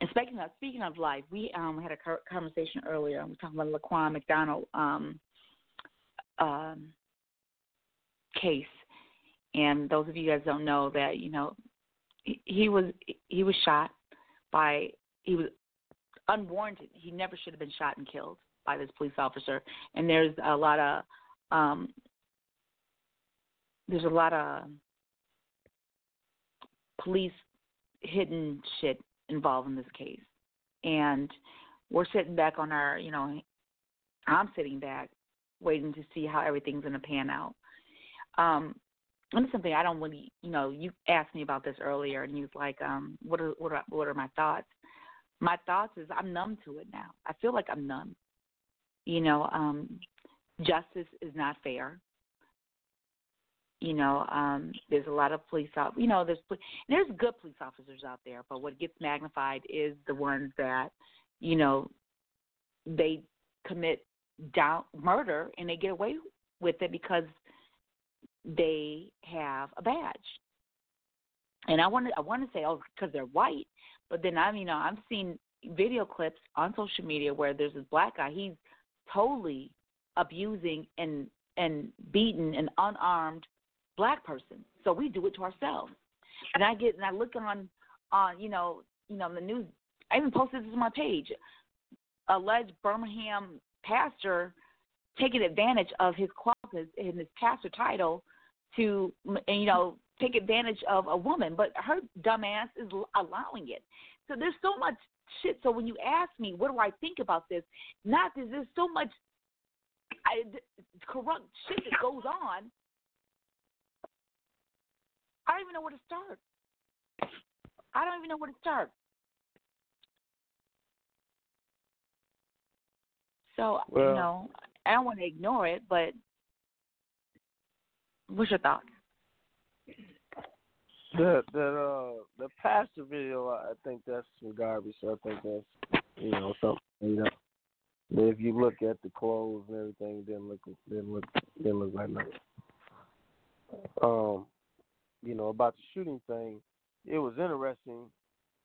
And speaking of speaking of life, we um had a conversation earlier. We were talking about Laquan McDonald um um case, and those of you guys don't know that you know he, he was he was shot by he was unwarranted. He never should have been shot and killed by this police officer. And there's a lot of um there's a lot of police hidden shit involved in this case. And we're sitting back on our, you know, I'm sitting back waiting to see how everything's going to pan out. Um, and it's something I don't really, you know, you asked me about this earlier, and you was like, um, what are what are what are my thoughts? My thoughts is I'm numb to it now. I feel like I'm numb. You know, um, justice is not fair. You know, um, there's a lot of police out. You know, there's there's good police officers out there, but what gets magnified is the ones that, you know, they commit down murder and they get away with it because they have a badge. And I want to I want to say oh because they're white, but then I'm you know I've seen video clips on social media where there's this black guy he's totally abusing and and beating an unarmed black person. So we do it to ourselves. And I get and I look on on you know you know the news. I even posted this on my page. Alleged Birmingham pastor taking advantage of his qualities and his pastor title to you know take advantage of a woman, but her dumbass is allowing it. So there's so much shit. So when you ask me, what do I think about this? Not that there's so much I, corrupt shit that goes on. I don't even know where to start. I don't even know where to start. So you
Well-
know, I don't want to ignore it, but what's your thoughts?
The the uh the pastor video, I think that's some garbage. So I think that's you know something. You know, if you look at the clothes and everything, it didn't look didn't look didn't look like nothing. Um, you know about the shooting thing, it was interesting.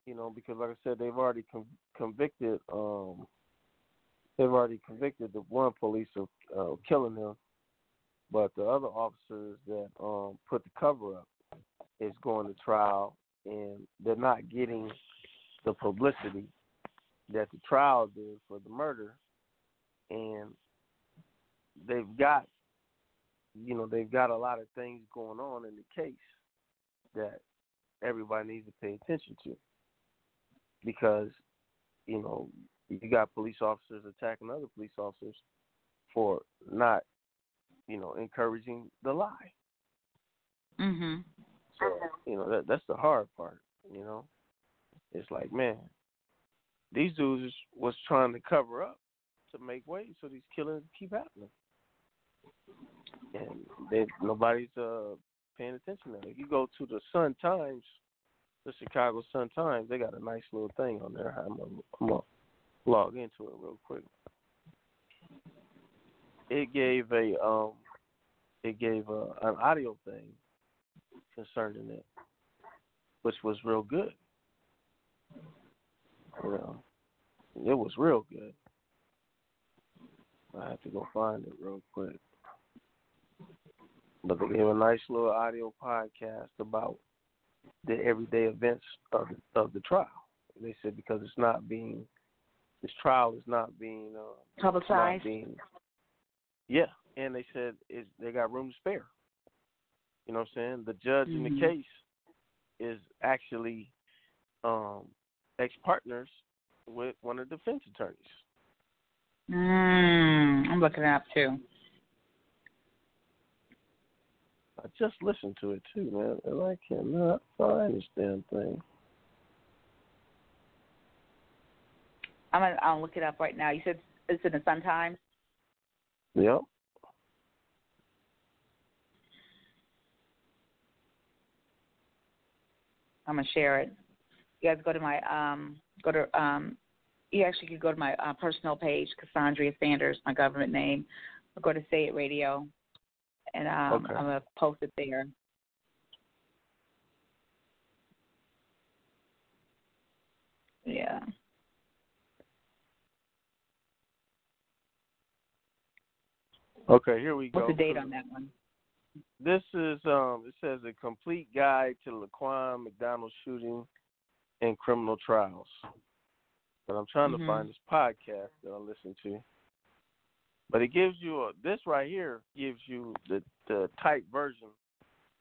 You know because like I said, they've already con- convicted. Um, they've already convicted the one police of uh, killing him, but the other officers that um put the cover up is going to trial and they're not getting the publicity that the trial did for the murder and they've got you know they've got a lot of things going on in the case that everybody needs to pay attention to because you know you got police officers attacking other police officers for not you know encouraging the lie
Mhm.
so you know that that's the hard part. You know, it's like man, these dudes was trying to cover up to make way so these killings keep happening, and they nobody's uh paying attention to. If you go to the Sun Times, the Chicago Sun Times, they got a nice little thing on there. I'm gonna, log into it real quick. It gave a um, it gave a, an audio thing concerning it, which was real good. Know, it was real good. I have to go find it real quick. But they gave a nice little audio podcast about the everyday events of of the trial. They said because it's not being this trial is not being uh, it's not
Publicized.
being yeah, and they said it's, they got room to spare. You know what I'm saying? The judge in the
Mhm.
case is actually um, ex partners with one of the defense attorneys.
Mm, I'm looking it up too.
I just listened to it too, man, and I cannot find this damn thing.
I'm gonna I'll look it up right now. You said it's in the Sun Times.
Yep.
I'm gonna share it. You guys go to my um go to um you actually could go to my uh, personal page, Cassandra Sanders, my government name. Or go to Say It Radio, and um,
Okay.
I'm gonna post it there. Yeah.
Okay, here we go.
What's the date on that one?
This is um it says a complete guide to Laquan McDonald shooting and criminal trials. But I'm trying
Mhm.
to find this podcast that I listen to. But it gives you a this right here gives you the the type version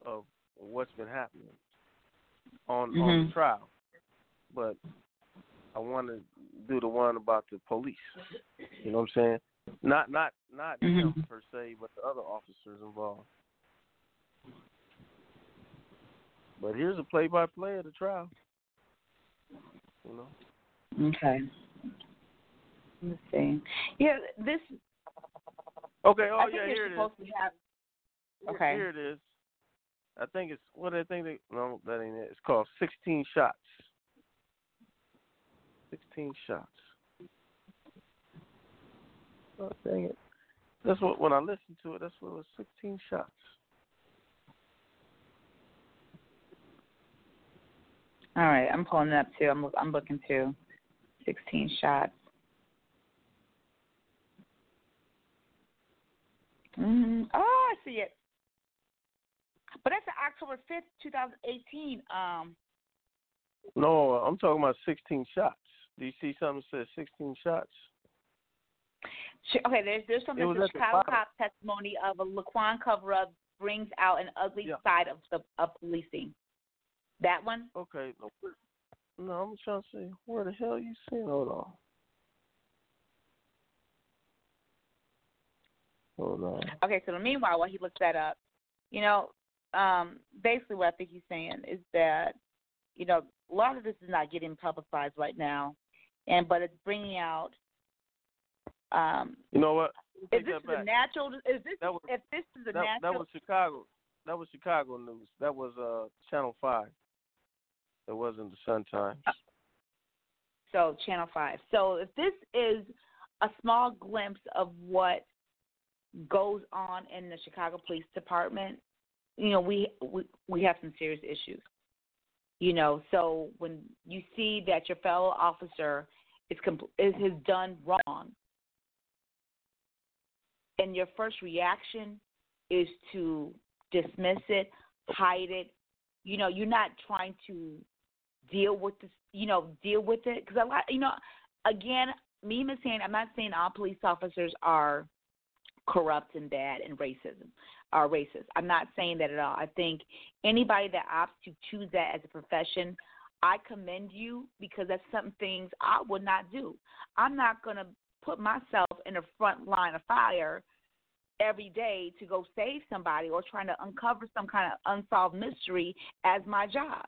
of what's been happening on on
Mhm.
the trial. But I want to do the one about the police. You know what I'm saying? Not not not him
Mhm.
per se, but the other officers involved. But here's a play-by-play of the trial. You know.
Okay. Let's see. Yeah, this.
Okay. Oh
I
yeah, here it is.
have. Okay.
Here it is. I think it's what I think they no that ain't it. It's called sixteen shots. Sixteen shots. Oh dang it. That's what when I listened to it, that's what it was sixteen shots.
All right, I'm pulling it up too. I'm I'm looking too. 16 shots. Mm, oh, I see it. But that's October 5th, 2018. Um,
No, I'm talking about sixteen shots. Do you see something that says sixteen shots?
Okay, there's there's something the Chicago cop testimony of a Laquan cover up brings out an ugly
Yeah.
side of the of policing. That one?
Okay, no, no, I'm trying to see where the hell you seeing? Hold on. Hold on.
Okay, so meanwhile, while he looks that up, you know, um, basically what I think he's saying is that, you know, a lot of this is not getting publicized right now, and but it's bringing out. Um,
You know what?
if this is a natural, is this
was-
if this is a
That,
natural?
that was Chicago. That was Chicago news. That was uh Channel Five. It wasn't the Sun Times.
So Channel Five. So if this is a small glimpse of what goes on in the Chicago Police Department, you know, we we we have some serious issues. You know, so when you see that your fellow officer is compl- is has done wrong, and your first reaction is to dismiss it, hide it. You know, you're not trying to deal with this. You know, deal with it because a lot. You know, again, me Miss saying I'm not saying all police officers are corrupt and bad and racism are racist. I'm not saying that at all. I think anybody that opts to choose that as a profession, I commend you because that's some things I would not do. I'm not going to put myself in the front line of fire every day to go save somebody or trying to uncover some kind of unsolved mystery as my job.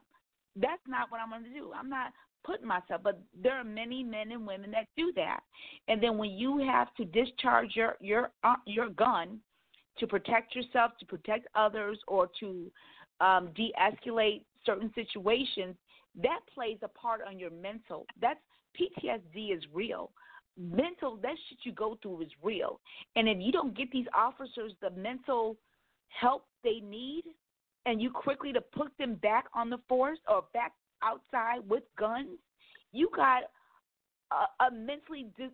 That's not what I'm going to do. I'm not putting myself, but there are many men and women that do that. And then when you have to discharge your your uh, your gun to protect yourself, to protect others, or to um, de-escalate certain situations, that plays a part on your mental. That's PTSD is real. Mental, that shit you go through is real. And if you don't get these officers the mental help they need, and you quickly to put them back on the force or back outside with guns, you got a, a mentally dis,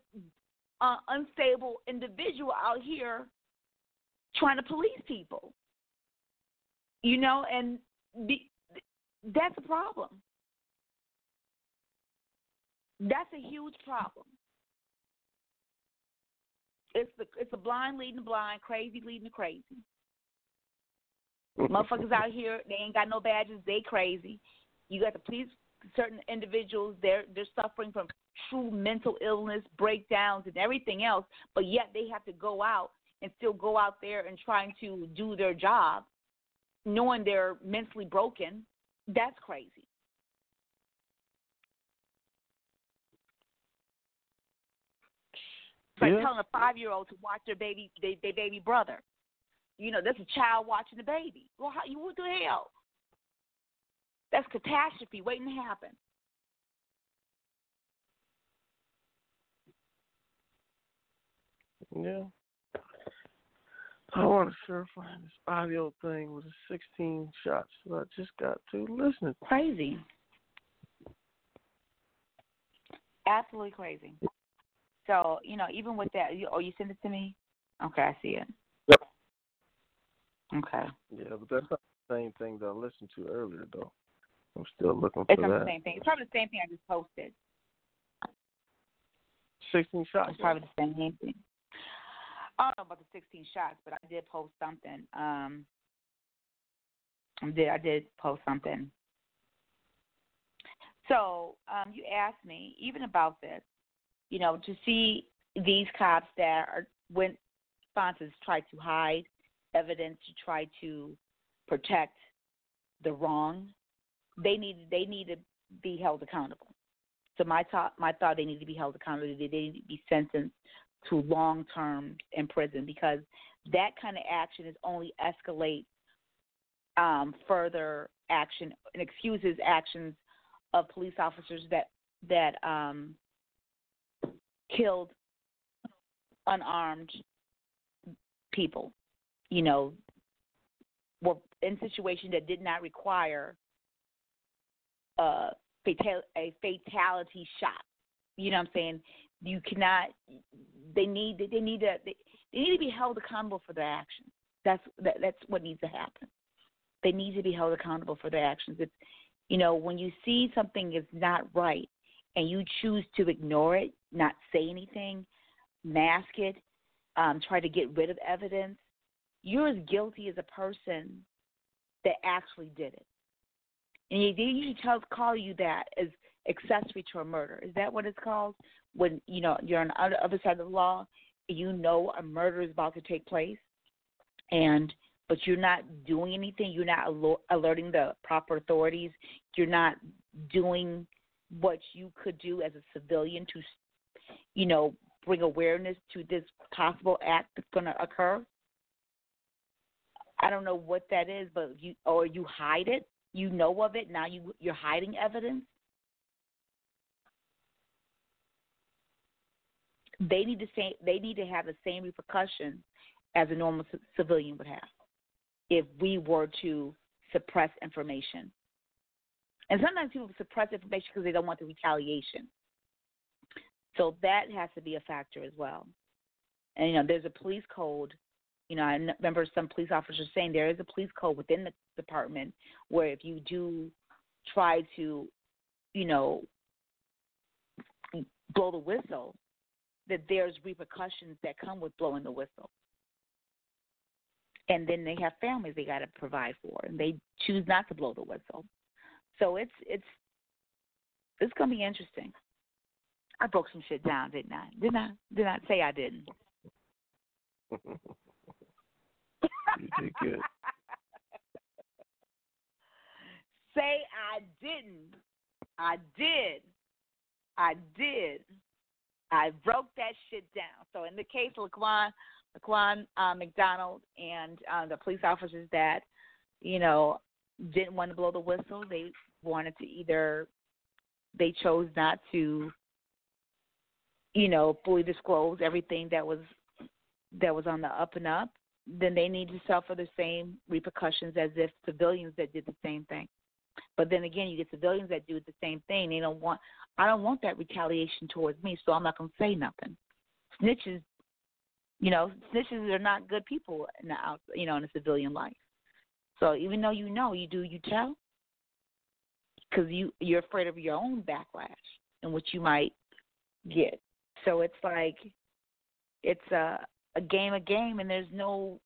uh, unstable individual out here trying to police people. You know, and That's a problem. That's a huge problem. It's the it's a blind leading the blind, crazy leading the crazy. Motherfuckers out here, they ain't got no badges, they crazy. You got to please certain individuals they're they're suffering from true mental illness, breakdowns and everything else, but yet they have to go out and still go out there and trying to do their job knowing they're mentally broken. That's crazy. It's like
Yeah.
telling a five year old to watch their baby their, their baby brother. You know, that's a child watching the baby. Well, how you what the hell? That's catastrophe waiting to happen.
Yeah. I want to find this audio thing with the 16 shots that I just got to listen.
Crazy. Absolutely crazy. So, you know, even with that, you, oh, you sent it to me? Okay, I see it.
Yep.
Okay.
Yeah, but that's not the same thing that I listened to earlier, though. I'm still looking
It's
for
not
that.
the same thing. It's probably the same thing I just posted.
16 shots.
It's probably the same thing. I don't know about the 16 shots, but I did post something. Um, I did I did post something. So um, you asked me even about this, you know, to see these cops that are when sponsors try to hide evidence to try to protect the wrong, they need they need to be held accountable. So my thought my thought they need to be held accountable. They need to be sentenced to long term in prison because that kind of action is only escalate um, further action and excuses actions of police officers that that um, killed unarmed people. You know, were in situations that did not require a fatal a fatality shot. You know what I'm saying? You cannot. They need. They need to. They, they need to be held accountable for their actions. That's that, that's what needs to happen. They need to be held accountable for their actions. It's you know when you see something is not right and you choose to ignore it, not say anything, mask it, um, try to get rid of evidence, you're as guilty as a person that actually did it. And they usually tell call you that as accessory to a murder. Is that what it's called? When you know you're on the other side of the law, you know a murder is about to take place, and but you're not doing anything. You're not alerting the proper authorities. You're not doing what you could do as a civilian to, you know, bring awareness to this possible act that's going to occur. I don't know what that is, but you or you hide it. You know of it now. You you're hiding evidence. They need to say they need to have the same repercussions as a normal c- civilian would have if we were to suppress information. And sometimes people suppress information because they don't want the retaliation. So that has to be a factor as well. And you know, there's a police code. You know, I remember some police officers saying there is a police code within the department where if you do try to, you know, blow the whistle, that there's repercussions that come with blowing the whistle. And then they have families they got to provide for, and they choose not to blow the whistle. So it's it's it's gonna be interesting. I broke some shit down, didn't I? Didn't I? Did I say I didn't?
you did good.
Say I didn't. I did. I did. I broke that shit down. So in the case of Laquan, Laquan uh, McDonald and uh, the police officers that, you know, didn't want to blow the whistle, they wanted to either they chose not to, you know, fully disclose everything that was that was on the up and up, then they need to suffer the same repercussions as if civilians that did the same thing. But then again, you get civilians that do the same thing. They don't want. I don't want that retaliation towards me, so I'm not going to say nothing. Snitches, you know, snitches are not good people in the out, you know, in the civilian life. So even though you know, you do, you tell. because you you're afraid of your own backlash and what you might get. So it's like it's a a game a game, and there's no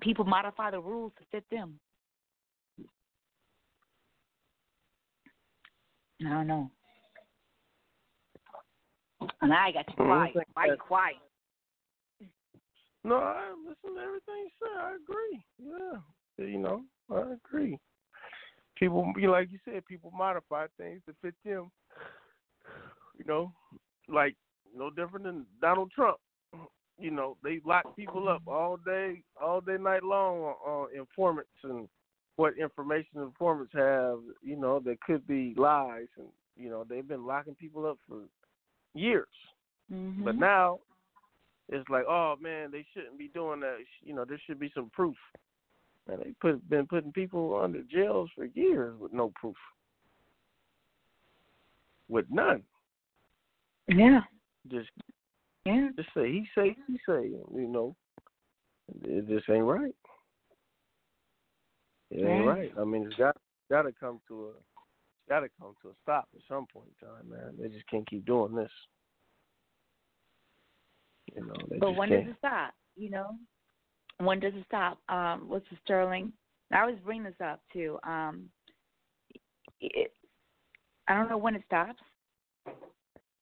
people modify the rules to fit them. I don't know. And I got you
Mm,
quiet.
think
Why you quiet?
No, I listen to everything you said. I agree. Yeah, you know, I agree. People, like you said, people modify things to fit them. You know, like no different than Donald Trump. You know, they lock people up all day, all day, night long on, on informants and what information informants have. You know, that could be lies, and you know they've been locking people up for years.
Mm-hmm.
But now it's like, oh man, they shouldn't be doing that. You know, there should be some proof. And they put been putting people under jails for years with no proof, with none.
Yeah.
Just
yeah,
just say he say he say. You know, it just ain't right. It ain't
Yeah.
right. I mean, it's got got to come to a got to come to a stop at some point in time, man. They just can't keep doing this. You know, they
But when
can't.
does it stop? You know, when does it stop? Um, what's the Sterling? I always bring this up too. Um, it, I don't know when it stops,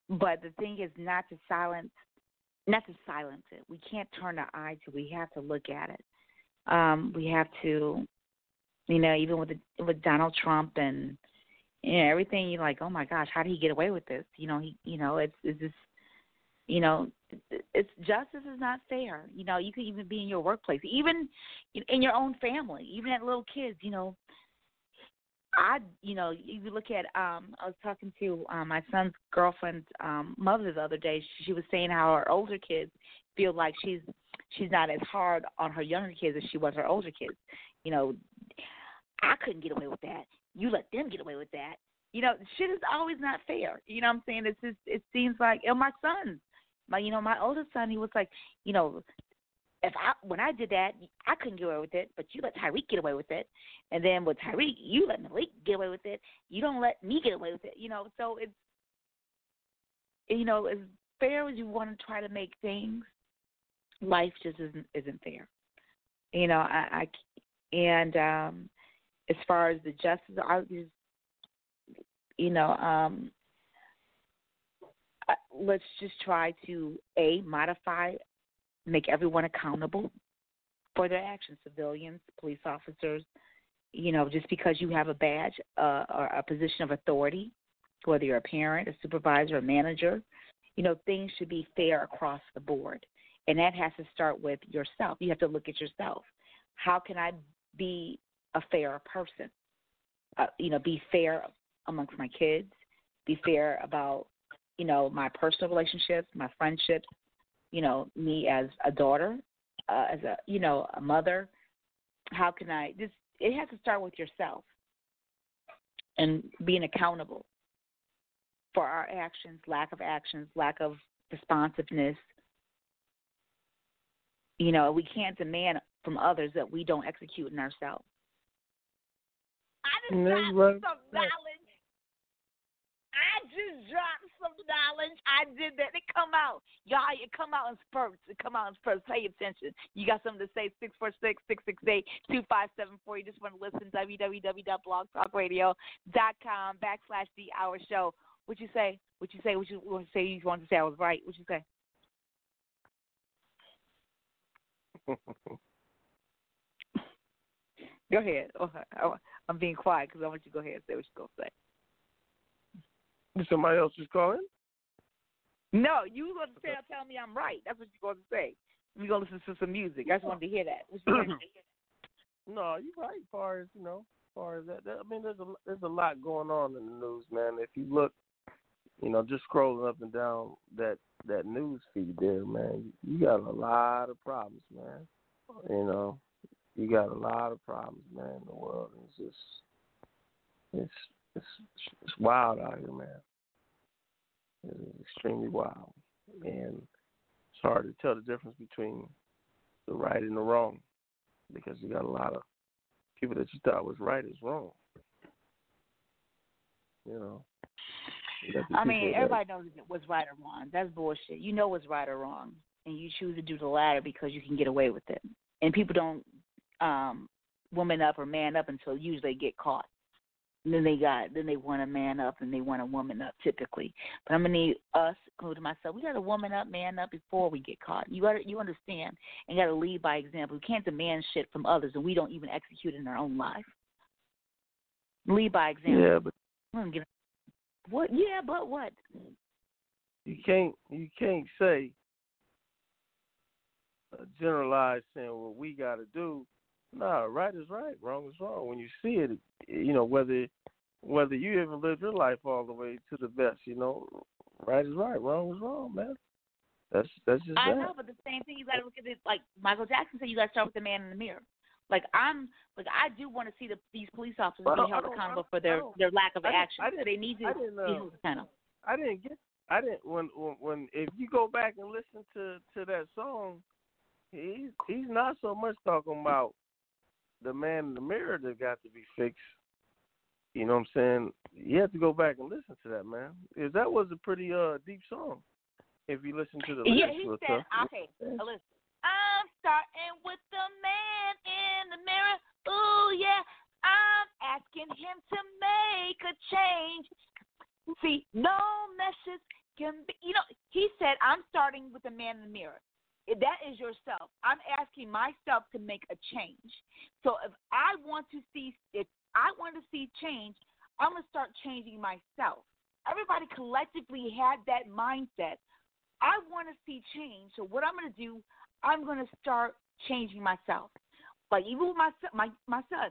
but the thing is not to silence, not to silence it. We can't turn our eye to. We have to look at it. Um, we have to, you know, even with the, with Donald Trump and you know everything. You're like, oh my gosh, how did he get away with this? You know, he, you know, it's it's just you know it's justice is not fair you know you can even be in your workplace even in your own family even at little kids you know i you know you look at um i was talking to um my son's girlfriend's um mother the other day she was saying how her older kids feel like she's she's not as hard on her younger kids as she was her older kids you know i couldn't get away with that you let them get away with that you know, shit is always not fair. You know what I'm saying? It's just it seems like and my son, my you know, my oldest son, he was like, you know, if I when I did that, I couldn't get away with it, but you let Tyreek get away with it. And then with Tyreek, you let Malik get away with it. You don't let me get away with it. You know, so it's you know, as fair as you want to try to make things, life just isn't isn't fair. You know, I, I and um as far as the justice, I just you know, um, let's just try to a modify, make everyone accountable for their actions. Civilians, police officers, you know, just because you have a badge uh, or a position of authority, whether you're a parent, a supervisor, a manager, you know, things should be fair across the board, and that has to start with yourself. You have to look at yourself. How can I be a fair person? Uh, you know, be fair amongst my kids, be fair about, you know, my personal relationships, my friendships, you know, me as a daughter, uh, as a, you know, a mother. How can I just, it has to start with yourself and being accountable for our actions, lack of actions, lack of responsiveness. You know, we can't demand from others that we don't execute in ourselves. I just dropped
right.
some knowledge. I just dropped some knowledge. I did that. It come out. Y'all, it come out in spurts. It come out in spurts. Pay attention. You got something to say, 646-668-2574. You just want to listen, www.blogtalkradio.com backslash the hour show. What you say? What you say? What you want to say? You want to say I was right. What you say? Go ahead. Oh, I- I'm being quiet because I want you to go ahead and say what you're going to say.
Somebody else is calling.
No, you were going to say, tell me I'm right. That's what you're going to say. We're going to listen to some music. I just wanted to hear that. What you saying?
No, you're right. As far as you know, as far as that, that, I mean, there's a there's a lot going on in the news, man. If you look, you know, just scrolling up and down that that news feed there, man, you got a lot of problems, man. You know, you got a lot of problems, man. In the world, it's just it's it's it's wild out here, man. It's extremely wild, and it's hard to tell the difference between the right and the wrong because you got a lot of people that you thought was right is wrong. You know.
I mean, everybody knows what's right or wrong. That's bullshit. You know what's right or wrong, and you choose to do the latter because you can get away with it. And people don't um woman up or man up until usually they get caught. And then they got then they want a man up and they want a woman up typically. But I'm gonna need us, including myself, we got to woman up, man up before we get caught. You got to you understand and got to lead by example. We can't demand shit from others and we don't even execute in our own life. Lead by example.
Yeah, but
I'm gonna get what? Yeah, but what?
you can't you can't say uh, generalize saying what we got to do. Nah, right is right, wrong is wrong. When you see it, you know whether whether you even lived your life all the way to the best, you know, right is right, wrong is wrong, man. That's that's just
I
that.
know, but the same thing you got to look at it like Michael Jackson said. You got to start with the man in the mirror. Like I'm, like I do want to see the these police officers
Well,
be held accountable for their their lack of action.
I didn't-
they need to
I didn't,
be
uh,
held accountable.
I didn't get. I didn't when when when if you go back and listen to to that song, he's he's not so much talking about the man in the mirror that got to be fixed. You know what I'm saying? You have to go back and listen to that, man. Because that was a pretty uh deep song. If you listen to the
Yeah,
lyrics
he said, okay, listen. I'm starting with the man the mirror. Ooh, yeah. I'm asking him to make a change. See, no message can be, you know, he said, I'm starting with the man in the mirror. That is yourself. I'm asking myself to make a change. So if I want to see, if I want to see change, I'm going to start changing myself. Everybody collectively had that mindset. I want to see change. So what I'm going to do, I'm going to start changing myself. Like even with my my my son,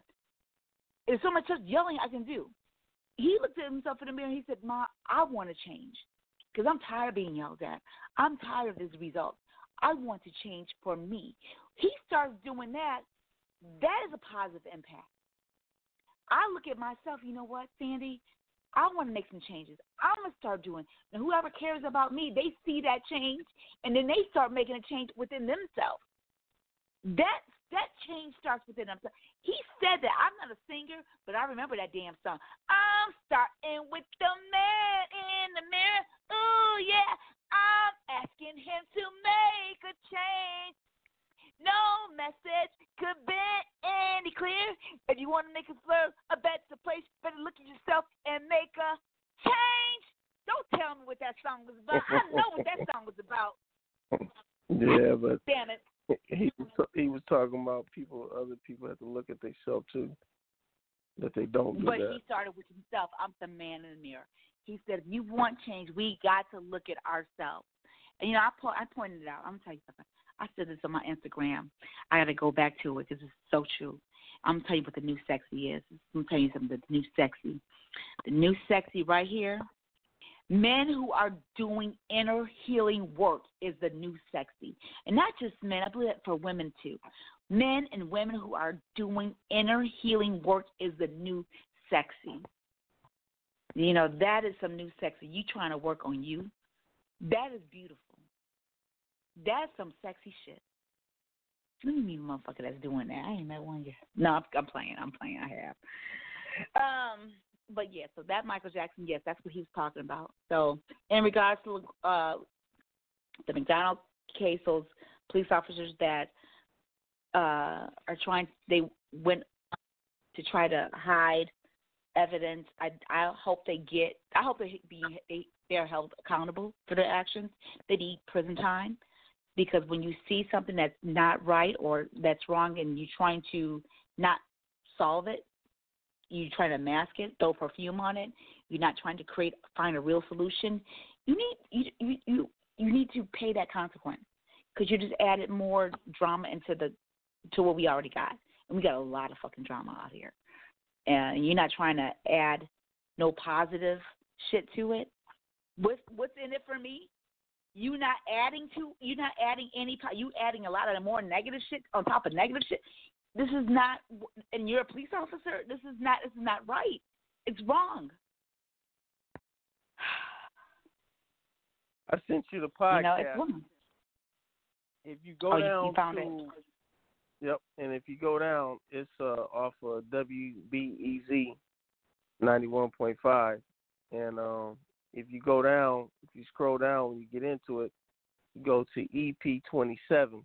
there's so much just yelling I can do. He looked at himself in the mirror and he said, "Ma, I want to change because I'm tired of being yelled at. I'm tired of this result. I want to change for me." He starts doing that. That is a positive impact. I look at myself. You know what, Sandy? I want to make some changes. I'm gonna start doing. And whoever cares about me, they see that change, and then they start making a change within themselves. That that change starts within themselves. He said that. I'm not a singer, but I remember that damn song. I'm starting with the man in the mirror. Ooh yeah, I'm asking him to make a change. No message could be any clear. If you want to make a slur, a bet's the place. Better look at yourself and make a change. Don't tell me what that song was about. I know what that song was about.
Yeah, but
Damn it.
He was he was talking about people. Other people have to look at themselves too. That they don't do
But
that.
he started with himself. I'm the man in the mirror. He said, if you want change, we got to look at ourselves. And, you know, I, po- I pointed it out. I'm going to tell you something. I said this on my Instagram. I got to go back to it because it's so true. I'm going to tell you what the new sexy is. I'm going to tell you something. The new sexy. The new sexy right here. Men who are doing inner healing work is the new sexy. And not just men, I believe that for women too. Men and women who are doing inner healing work is the new sexy. You know, that is some new sexy. You trying to work on you. That is beautiful. That's some sexy shit. Let me meet a motherfucker that's doing that. I ain't that one yet. No, I'm, I'm playing. I'm playing. I have. Um, but yeah, so that Michael Jackson, yes, that's what he was talking about. So in regards to uh, the McDonald case, those police officers that uh, are trying, they went to try to hide evidence. I I hope they get. I hope they be they they're held accountable for their actions. They need prison time because when you see something that's not right or that's wrong and you're trying to not solve it, you try to mask it, throw perfume on it. You're not trying to create find a real solution. You need you you you, you need to pay that consequence because you just added more drama into the to what we already got, and we got a lot of fucking drama out here. And you're not trying to add no positive shit to it. What's what's in it for me? You not adding to you not adding any you adding a lot of the more negative shit on top of negative shit. This is not and you're a police officer. This is not this is not right. It's wrong.
I sent you the podcast.
You know, it's wrong.
if you go
Oh,
down
you found
to
it.
Yep, and if you go down, it's uh off of WBEZ ninety one point five. and um, if you go down, if you scroll down when you get into it, you go to EP twenty seven.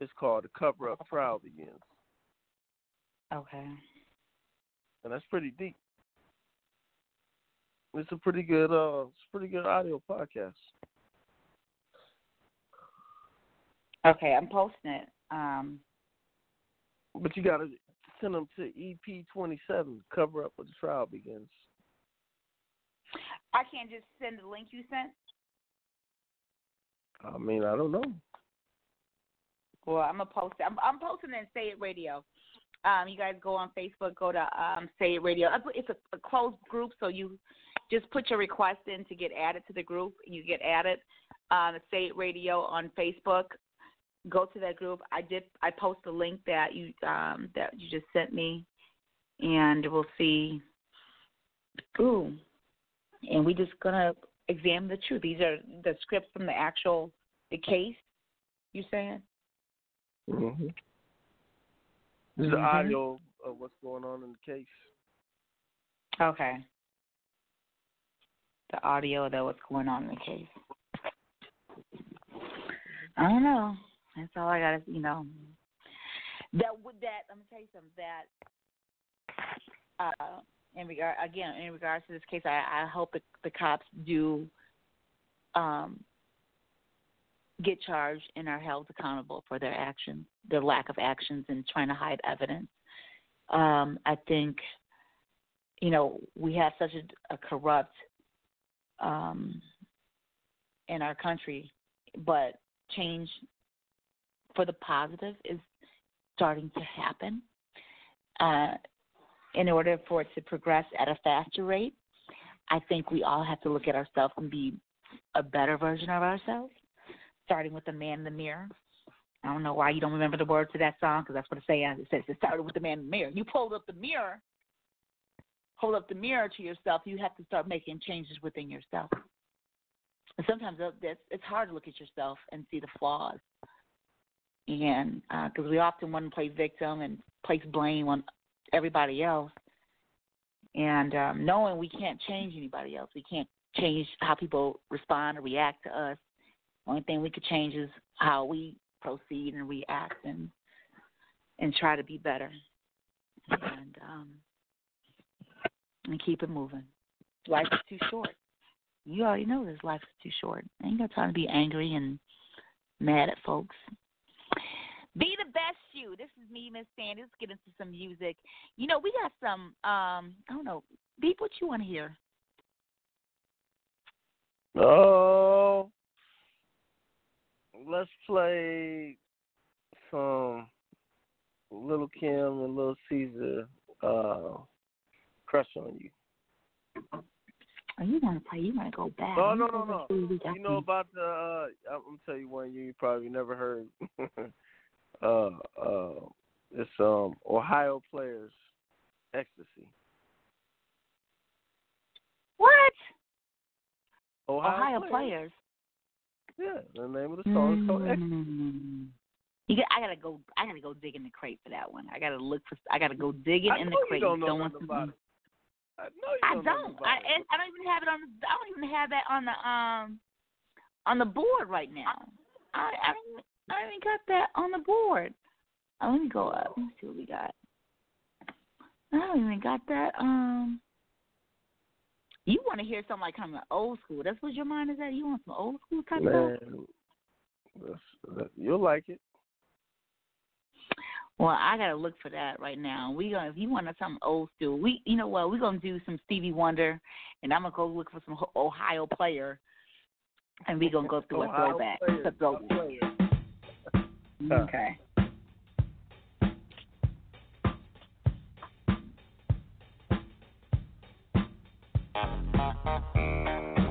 It's called "The Cover Up Trial Begins,"
Okay.
and that's pretty deep. It's a pretty good, uh, it's a pretty good audio podcast.
Okay, I'm posting it. Um,
But you gotta send them to EP twenty seven. Cover up when the trial begins.
I can't just send the link you sent.
I mean, I don't know.
Well, I'm gonna post it. I'm, I'm posting it in Say It Radio. Um, you guys go on Facebook, go to um, Say It Radio. It's a, a closed group, so you just put your request in to get added to the group. You get added. Um, Say It Radio on Facebook. Go to that group. I did. I post the link that you um, that you just sent me, and we'll see. Ooh, and we're just gonna examine the truth. These are the scripts from the actual the case. You saying?
hmm This is the audio of what's going on in the case.
Okay. The audio of what's going on in the case. I don't know. That's all I gotta, you know. That would that. Let me tell you something. That uh, in regard again in regards to this case, I, I hope the, the cops do um, get charged and are held accountable for their actions, their lack of actions and trying to hide evidence. Um, I think, you know, we have such a, a corrupt um, in our country, but change for the positive is starting to happen. Uh, in order for it to progress at a faster rate, I think we all have to look at ourselves and be a better version of ourselves, starting with the man in the mirror. I don't know why you don't remember the words to that song because that's what it says. It says it started with the man in the mirror. You pulled up the mirror, hold up the mirror to yourself. You have to start making changes within yourself. And sometimes it's it's hard to look at yourself and see the flaws, and because we often want to play victim and place blame on everybody else, and um, knowing we can't change anybody else, we can't change how people respond or react to us. Only thing we could change is how we proceed and react and and try to be better and um and keep it moving. Life is too short. You already know this life is too short. I ain't got time to be angry and mad at folks. Be the best you. This is me, Miss Sandy. Let's get into some music. You know, we got some um I don't know, Beep, what you want to hear?
Oh, let's play some Little Kim and Little Caesar. Uh, crush on you.
Oh, you want to play? You want to go back?
No,
You
no, no, no.
back to we got
You know about the? Uh, I'm gonna tell you one you probably never heard. uh, uh, it's um Ohio players ecstasy.
what?
Ohio,
Ohio
players.
players.
Yeah, the name of the song is called.
Mm. You got, I gotta go. I gotta go dig in the crate for that one. I gotta look for. I gotta go digging
I
in the crate.
don't know
Don't
about it. I know you don't. know
don't. I. I don't even have it on. The, I don't even have that on the um on the board right now. I I don't. I don't even got that on the board. Oh, let me go up. Let me see what we got. I don't even got that. Um. You want to hear something like kind of old school? That's what your mind is at. You want some old school type stuff?
Man, that's, that, you'll like it.
Well, I gotta look for that right now. We gonna if you want something old school, we you know what? We're gonna do some Stevie Wonder, and I'm gonna go look for some Ohio player, and we gonna go through a throwback.
players,
A throw-
players.
Okay.
Very superstitious.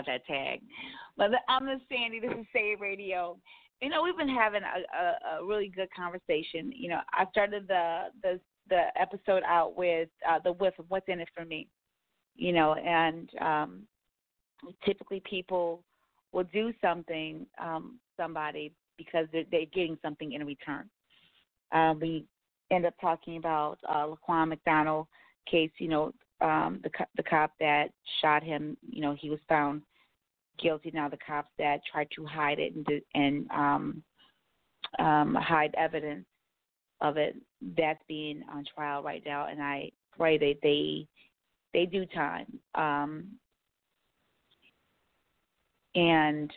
got that
tag. But I'm the Sandy. This is Say It Radio. You know, we've been having a, a, a really good conversation. You know, I started the the the episode out with uh, the whiff of what's in it for me. You know, and um, typically people will do something um, somebody because they're, they're getting something in return. Uh, we end up talking about uh, Laquan McDonald case. You know, um, the the cop that shot him. You know, he was found guilty. Now the cops that tried to hide it and and um, um, hide evidence of it, that's being on trial right now. And I pray that they they do time. Um, and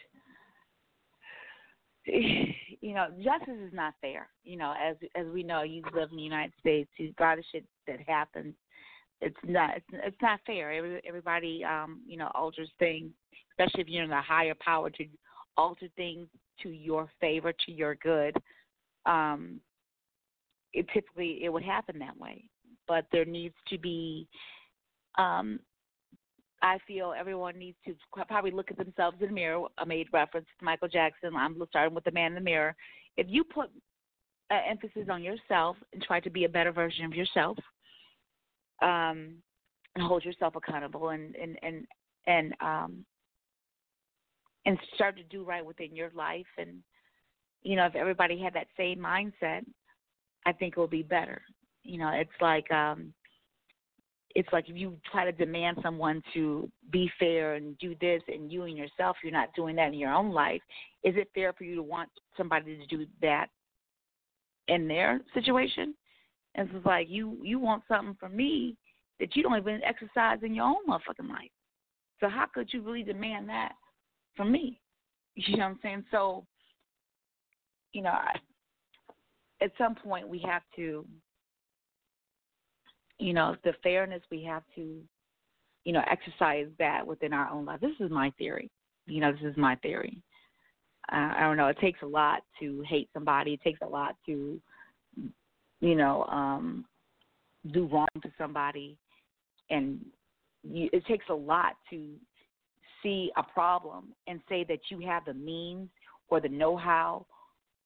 you know, justice is not fair. You know, as as we know, you live in the United States. You got of shit that happens. It's not. It's, it's not fair. Every, everybody, um, you know, alters things, especially if you're in a higher power to alter things to your favor, to your good. Um, it typically it would happen that way, but there needs to be. Um, I feel everyone needs to probably look at themselves in the mirror. I made reference to Michael Jackson. I'm starting with the man in the mirror. If you put uh, emphasis on yourself and try to be a better version of yourself, um, and hold yourself accountable, and and and and um, and start to do right within your life, and you know, if everybody had that same mindset, I think it would be better. You know, it's like um, it's like if you try to demand someone to be fair and do this and you and yourself you're not doing that in your own life is it fair for you to want somebody to do that in their situation? And it's like you you want something from me that you don't even exercise in your own motherfucking life. So how could you really demand that from me you know what i'm saying so you know I, at some point we have to you know, the fairness we have to, you know, exercise that within our own life. This is my theory. You know, this is my theory. Uh, I don't know. It takes a lot to hate somebody. It takes a lot to, you know, um, do wrong to somebody, and you, it takes a lot to see a problem and say that you have the means or the know-how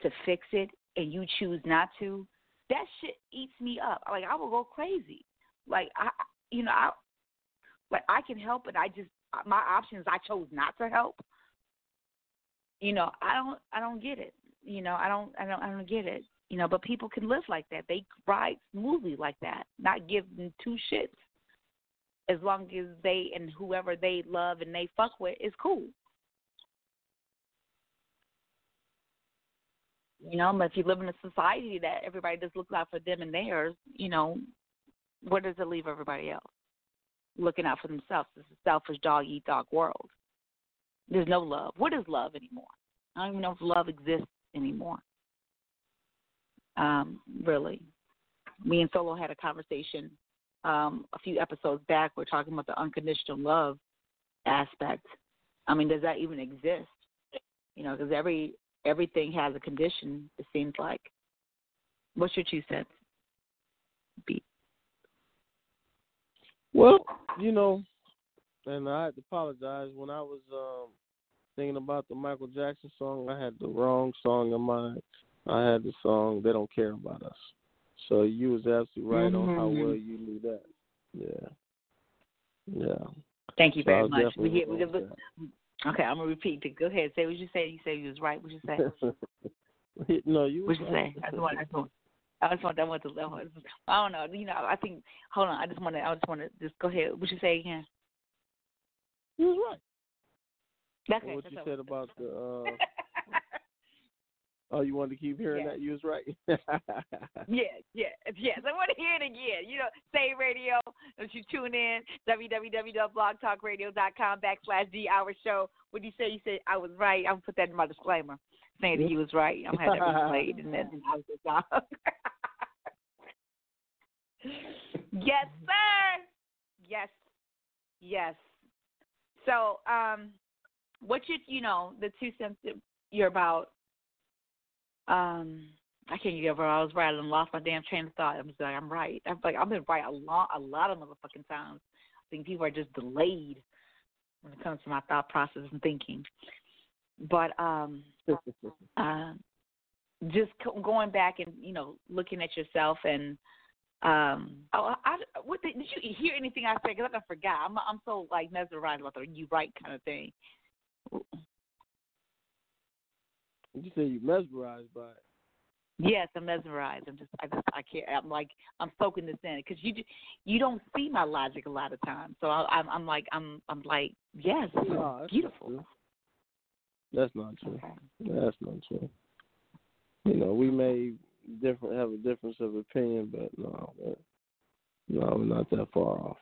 to fix it, and you choose not to that shit eats me up. Like I will go crazy. Like I, you know, I, like I can help, and I just my options. I chose not to help. You know, I don't, I don't get it. You know, I don't, I don't, I don't get it. You know, but people can live like that. They ride smoothly like that, not them two shits. As long as they and whoever they love and they fuck with is cool. You know, but if you live in a society that everybody just looks out for them and theirs, you know, where does it leave everybody else? Looking out for themselves. It's a selfish dog eat dog world. There's no love. What is love anymore? I don't even know if love exists anymore. Um, really. Me and Solo had a conversation um, a few episodes back. We're talking about the unconditional love aspect. I mean, does that even exist? You know, because every everything has a condition. It seems like. What's your two cents? Beat.
Well, you know, and I apologize when I was um thinking about the Michael Jackson song. I had the wrong song in mind. I had the song "They Don't Care About Us." So you was absolutely right
mm-hmm.
on how well you knew that. Yeah, yeah.
Thank you
so
very much.
We
get, we get, Okay, I'm gonna repeat. It. Go ahead. Say what you say. You say you was right. What you say?
no, you.
What you say? I just want. I just want. I just want. I want to. I don't know. You know. I think. Hold on. I just want to. I just want to. Just go ahead. What you say again?
You was
right. Okay,
what you said about the. Uh, Oh, you wanted to keep hearing
yeah.
that? You was right.
yes, yes, yes. I want to hear it again. You know, say radio. If you tune in, www.blogtalkradio.com backslash the hour show. What do you say? You said I was right. I'm gonna put that in my disclaimer, saying that he was right. I'm gonna have that replayed, and then I was just yes, sir. Yes, yes. So, um, what you you know the two cents that you're about um I can't get over. I was right and lost my damn train of thought. I'm just like I'm right. I'm like I've been right a lot, a lot of motherfucking times. I think people are just delayed when it comes to my thought process and thinking. But um, uh, just going back and you know looking at yourself and um, oh, I, what did, did you hear anything I said? Because I forgot. I'm I'm so like mesmerized about the you right kind of thing.
You say you mesmerized by it.
Yes, I'm mesmerized. I'm just, I just, I can't. I'm like, I'm soaking this in because you, you don't see my logic a lot of times. So I, I'm, I'm like, I'm, I'm like, yes,
no,
beautiful.
True. That's not true.
Okay.
That's not true. You know, we may different have a difference of opinion, but no, but, no, we're not that far off.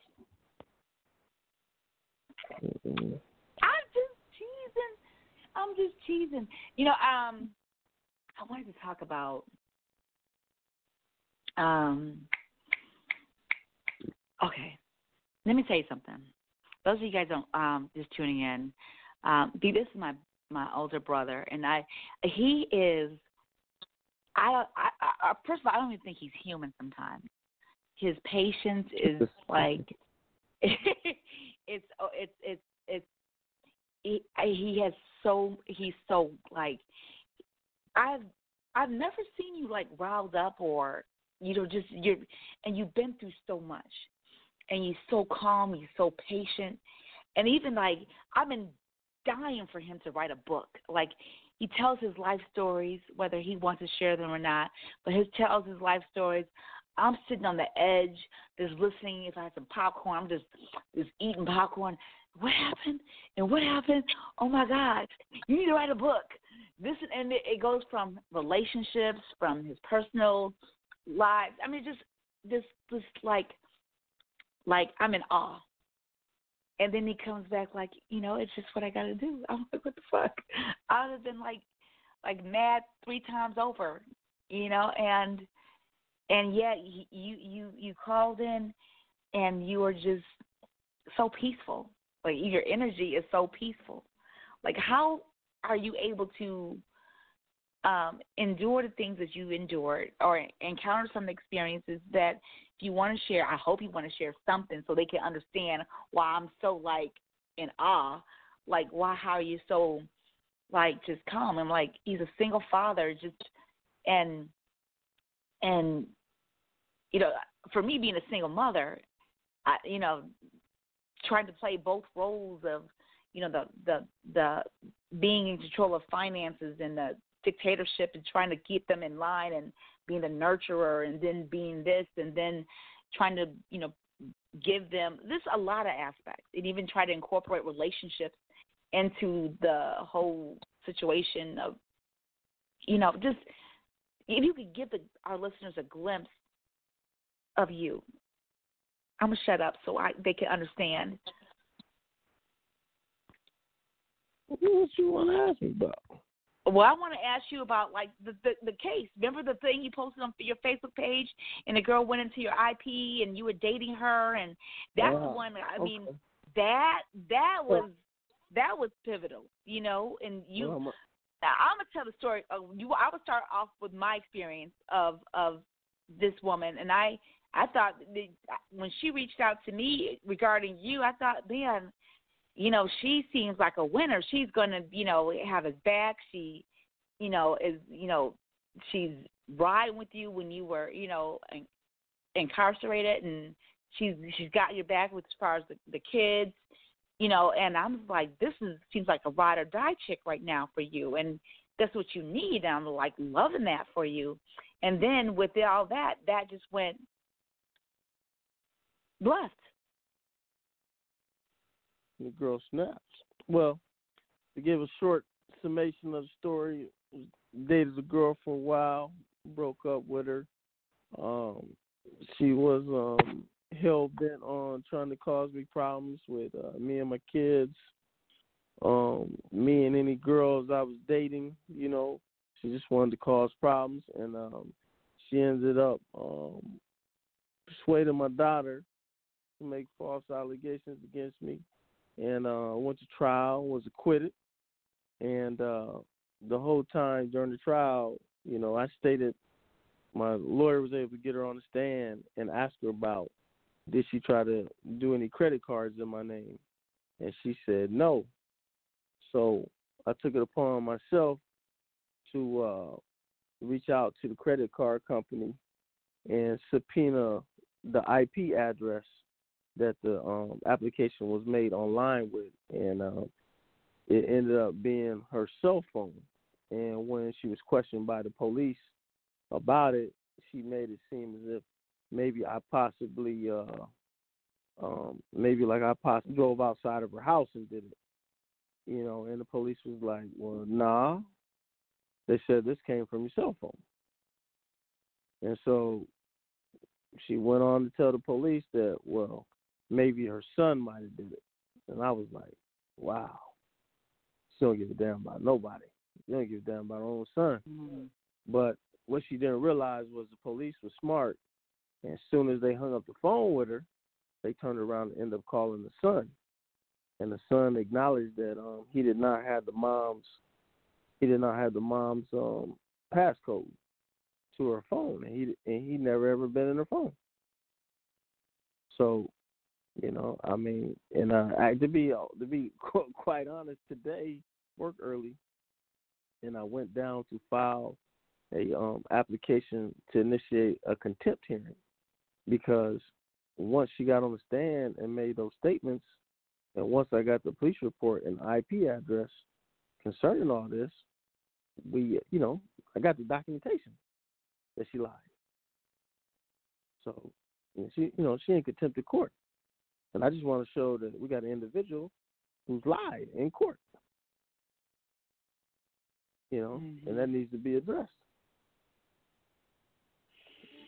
Mm-mm.
I'm just cheesing. I'm just cheesing. You know, um, I wanted to talk about um. Okay, let me tell you something. Those of you guys don't um just tuning in. Um, this is my my older brother, and I he is. I, I, I first of all, I don't even think he's human. Sometimes his patience is like it's oh, it's it's it's he he has so he's so like I've I've never seen you like riled up or you know just you're and you've been through so much and he's so calm he's so patient and even like I've been dying for him to write a book like he tells his life stories whether he wants to share them or not but he tells his life stories I'm sitting on the edge, just listening. If I had some popcorn, I'm just just eating popcorn. What happened? And what happened? Oh my God! You need to write a book. This and it, goes from relationships, from his personal lives. I mean, just just just like like I'm in awe. And then he comes back like, you know, it's just what I got to do. I'm like, what the fuck? I would have been like, like mad three times over, you know, and and yet you you you called in and you were just so peaceful like your energy is so peaceful. Like how are you able to um endure the things that you endured or encounter some experiences that if you want to share i hope you want to share something so they can understand why i'm so like in awe. Like why how are you so like just calm and like he's a single father just and and you know, for me being a single mother, I, you know, trying to play both roles of, you know, the the the being in control of finances and the dictatorship and trying to keep them in line and being the nurturer and then being this and then trying to, you know, give them this a lot of aspects and even try to incorporate relationships into the whole situation of you know just if you could give the, our listeners a glimpse of you. I'm gonna shut up so I they can understand.
What you want to ask me about?
Well, I want to ask you about like the, the the case. Remember the thing you posted on your Facebook page, and the girl went into your IP, and you were dating her, and that's the one. I
Okay.
mean, that that was that was pivotal, you know. And you,
Well, I'm a-
now, I'm gonna tell the story. Of you, I would start off with my experience of of this woman, and I I thought that when she reached out to me regarding you, I thought, man, you know, she seems like a winner. She's gonna, you know, have his back. She, you know, is you know, she's riding with you when you were, you know, in, incarcerated, and she's she's got your back with as far as the, the kids you know, and I'm like, this is seems like a ride or die chick right now for you, and that's what you need. And I'm like loving that for you. And then with all that, that just went left.
the girl snaps. Well, to give a short summation of the story, dated a girl for a while, broke up with her. Um, she was um hell bent on trying to cause me problems with uh, me and my kids. Um, me and any girls I was dating, you know, she just wanted to cause problems, and um, she ended up um, persuading my daughter to make false allegations against me and uh went to trial, was acquitted. And uh the whole time during the trial, you know, I stated my lawyer was able to get her on the stand and ask her about did she try to do any credit cards in my name? And she said no. So I took it upon myself to uh reach out to the credit card company and subpoena the IP address that the um, application was made online with, and um, it ended up being her cell phone. And when she was questioned by the police about it, she made it seem as if maybe I possibly, uh, um, maybe like I possibly drove outside of her house and did it. you know, and the police was like, "Well, nah." They said this came from your cell phone, and so she went on to tell the police that, well, maybe her son might have did it, and I was like, "Wow." She don't give a damn about nobody. She don't give a damn about her own son.
Mm-hmm.
But what she didn't realize was the police was smart, and as soon as they hung up the phone with her, they turned around and ended up calling the son, and the son acknowledged that um, he did not have the mom's he did not have the mom's um, passcode to her phone, and he and he never ever been in her phone. So, you know, I mean, and uh, I, to be to be quite honest, today work early, and I went down to file a um, application to initiate a contempt hearing because once she got on the stand and made those statements, and once I got the police report and IP address concerning all this, we, you know, I got the documentation that she lied. So, she, you know, she in contempt of court, and I just want to show that we got an individual who's lied in court. You know,
mm-hmm.
and that needs to be addressed.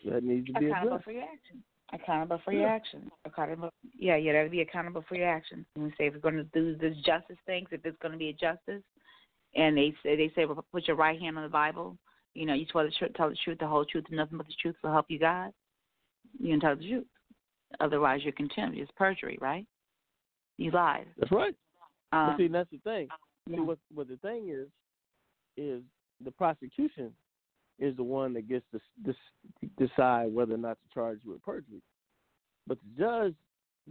That needs to be addressed.
accountable
addressed.
for your actions. Accountable for your actions. Accountable. Yeah, got to be accountable for your actions. And we say if we're going to do this justice things, if it's going to be a justice, and they say they say well, put your right hand on the Bible. You know, you tell the truth, tell the truth, the whole truth, and nothing but the truth will help you God. You can tell the truth. Otherwise, you're contempt. It's perjury, right? You lied.
That's right.
Um,
but see, that's the thing.
yeah.
See, what what the thing is, is the prosecution is the one that gets to decide whether or not to charge you with perjury. But the judge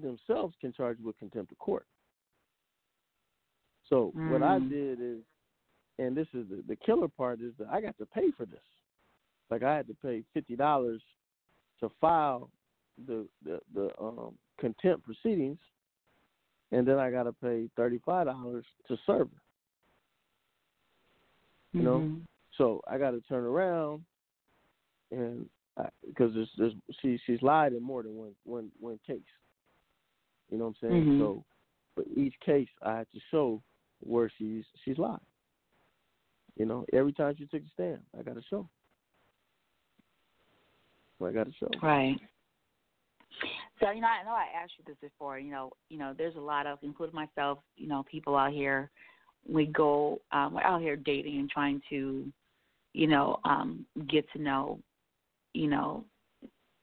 themselves can charge you with contempt of court. So what I
Mm.
did is, and this is the, the killer part is that I got to pay for this. Like I had to pay fifty dollars to file the the, the um, contempt proceedings, and then I got to pay thirty five dollars to serve her. You know,
Mhm.
so I got to turn around, and because there's, there's she she's lied in more than one one one case. You know what I'm saying?
Mhm.
So for each case, I had to show where she's she's lied. You know, every time she took a stand, I got to show. I got to show.
Right. So you know, I know I asked you this before. You know, you know, there's a lot of, including myself, you know, people out here. We go, um, we're out here dating and trying to, you know, um, get to know, you know,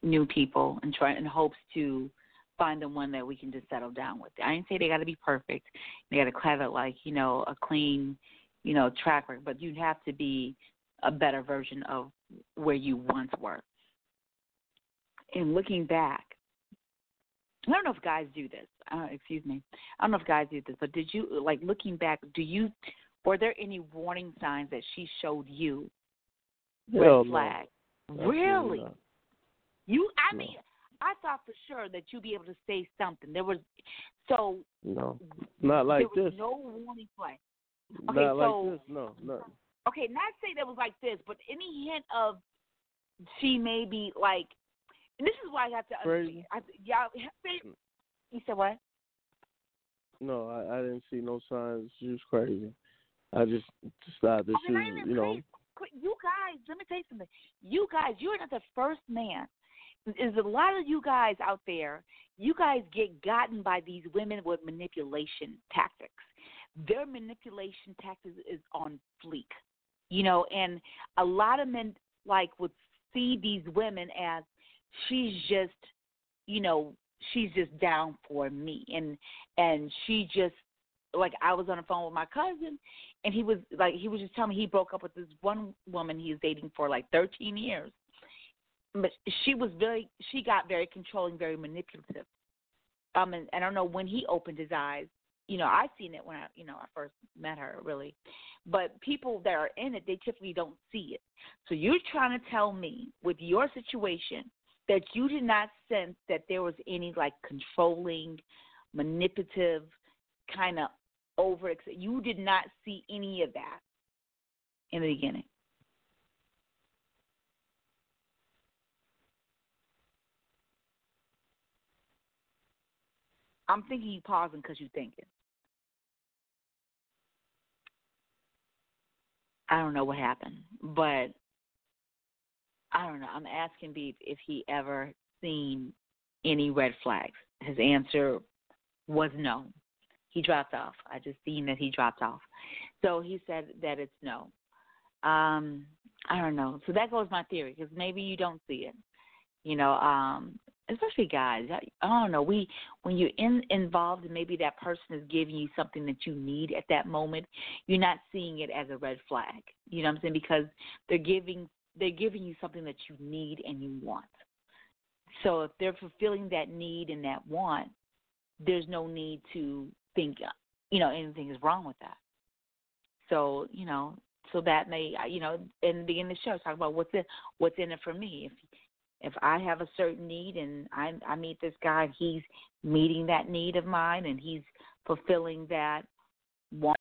new people and try in hopes to find the one that we can just settle down with. I didn't say they got to be perfect. They got to have it like you know a clean, you know, track record, but you'd have to be a better version of where you once were. And looking back, I don't know if guys do this. Uh, excuse me. I don't know if guys do this, but did you like looking back? Do you were there any warning signs that she showed you?
Hell
red
no.
flag.
Absolutely
Really?
not.
You? I
No.
mean, I thought for sure that you'd be able to say something. There was so
No, not like
there was
this.
no warning flag. Okay,
not
so-
like this. No, no.
Okay, not say that was like this, but any hint of she may be like. And this is why I have to understand. I, y'all, mm. you said what?
No, I, I didn't see no signs. She was crazy. I just decided that
Okay,
she
not
was,
even
you know.
You guys, let me tell you something. You guys, you're not the first man. There's a lot of you guys out there. You guys get gotten by these women with manipulation tactics. Their manipulation tactics is on fleek, you know. And a lot of men like would see these women as she's just, you know, she's just down for me, and and she just like I was on the phone with my cousin, and he was like he was just telling me he broke up with this one woman he was dating for like 13 years. But she was very she got very controlling very manipulative. Um and, and i don't know when he opened his eyes. You know i seen it when i you know i first met her really. But people that are in it they typically don't see it. So you're trying to tell me with your situation that you did not sense that there was any like controlling manipulative kind of over you did not see any of that in the beginning I'm thinking you pausing because you're thinking. I don't know what happened, but I don't know. I'm asking Beef if he ever seen any red flags. His answer was no. He dropped off. I just seen that he dropped off. So he said that it's no. Um, I don't know. So that goes my theory because maybe you don't see it. You know, um, especially guys. I, I don't know. We when you're in involved and maybe that person is giving you something that you need at that moment, you're not seeing it as a red flag. You know what I'm saying? Because they're giving they're giving you something that you need and you want. So if they're fulfilling that need and that want, there's no need to think you know anything is wrong with that. So you know, so that may you know in the beginning of the show talk about what's in what's in it for me. If if I have a certain need and I I meet this guy, he's meeting that need of mine and he's fulfilling that want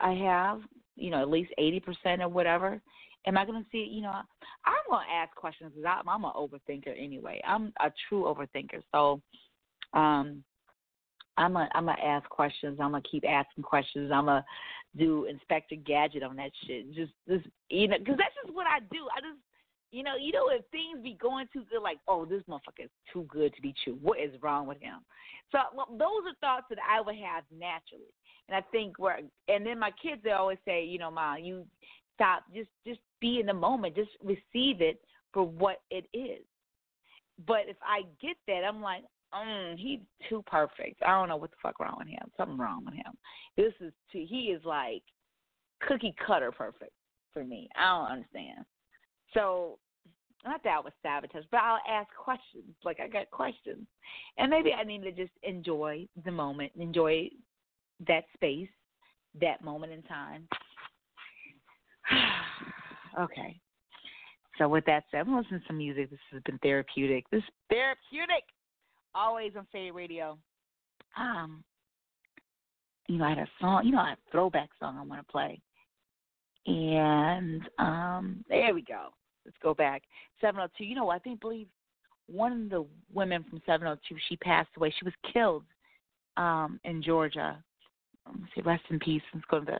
I have, you know, at least eighty percent or whatever. Am I going to see? You know, I'm going to ask questions because I'm, I'm an overthinker anyway. I'm a true overthinker, so um, I'm a I'm gonna ask questions. I'm gonna keep asking questions. I'm gonna do Inspector Gadget on that shit. Just just you know, because that's just what I do. I just you know, you know, if things be going too good, like, oh, this motherfucker is too good to be true. What is wrong with him? So well, those are thoughts that I would have naturally, and I think where, and then my kids they always say, you know, mom, you stop, just just be in the moment, just receive it for what it is. But if I get that, I'm like, mm, he's too perfect. I don't know what the fuck wrong with him. Something wrong with him. This is too. He is like cookie cutter perfect for me. I don't understand. So not that I was sabotage, but I'll ask questions. Like I got questions, and maybe I need to just enjoy the moment, enjoy that space, that moment in time. Okay. So with that said, I'm listening to some music. This has been therapeutic. This is therapeutic. Always on Fade Radio. Um, you know, I had a song. You know, I had a throwback song I want to play. And um, there we go. Let's go back. 702. You know, I think believe one of the women from 702. She passed away. She was killed um, in Georgia. Let's see. Rest in peace. Let's go to the.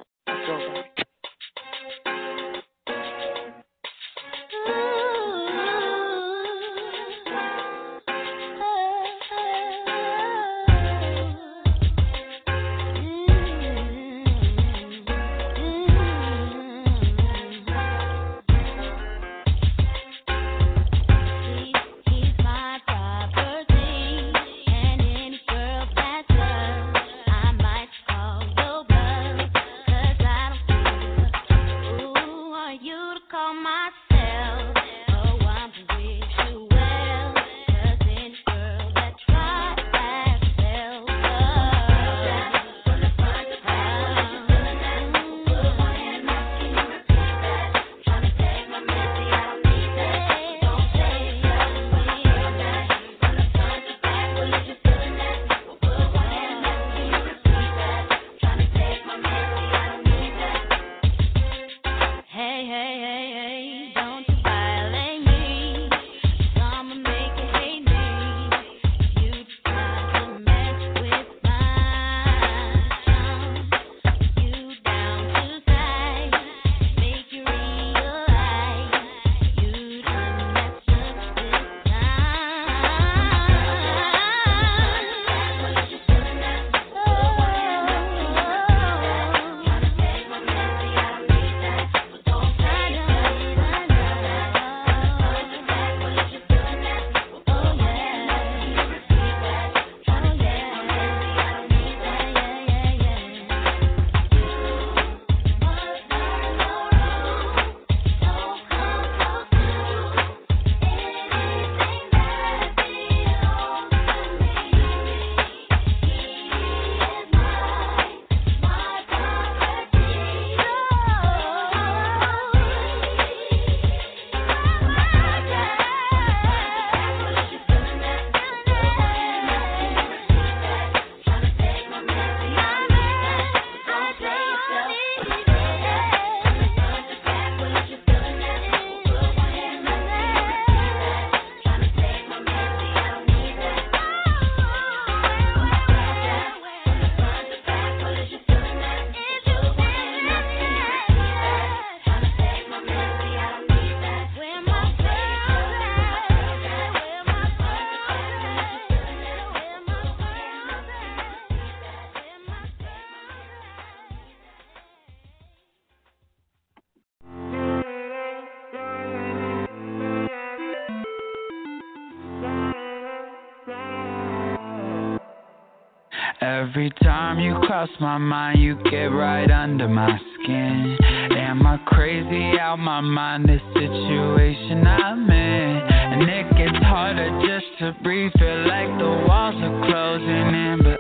Every time you cross my mind, you get right under my skin. Am I crazy out my mind? This situation I'm in. And it gets harder just to breathe. Feel like the walls are closing in, but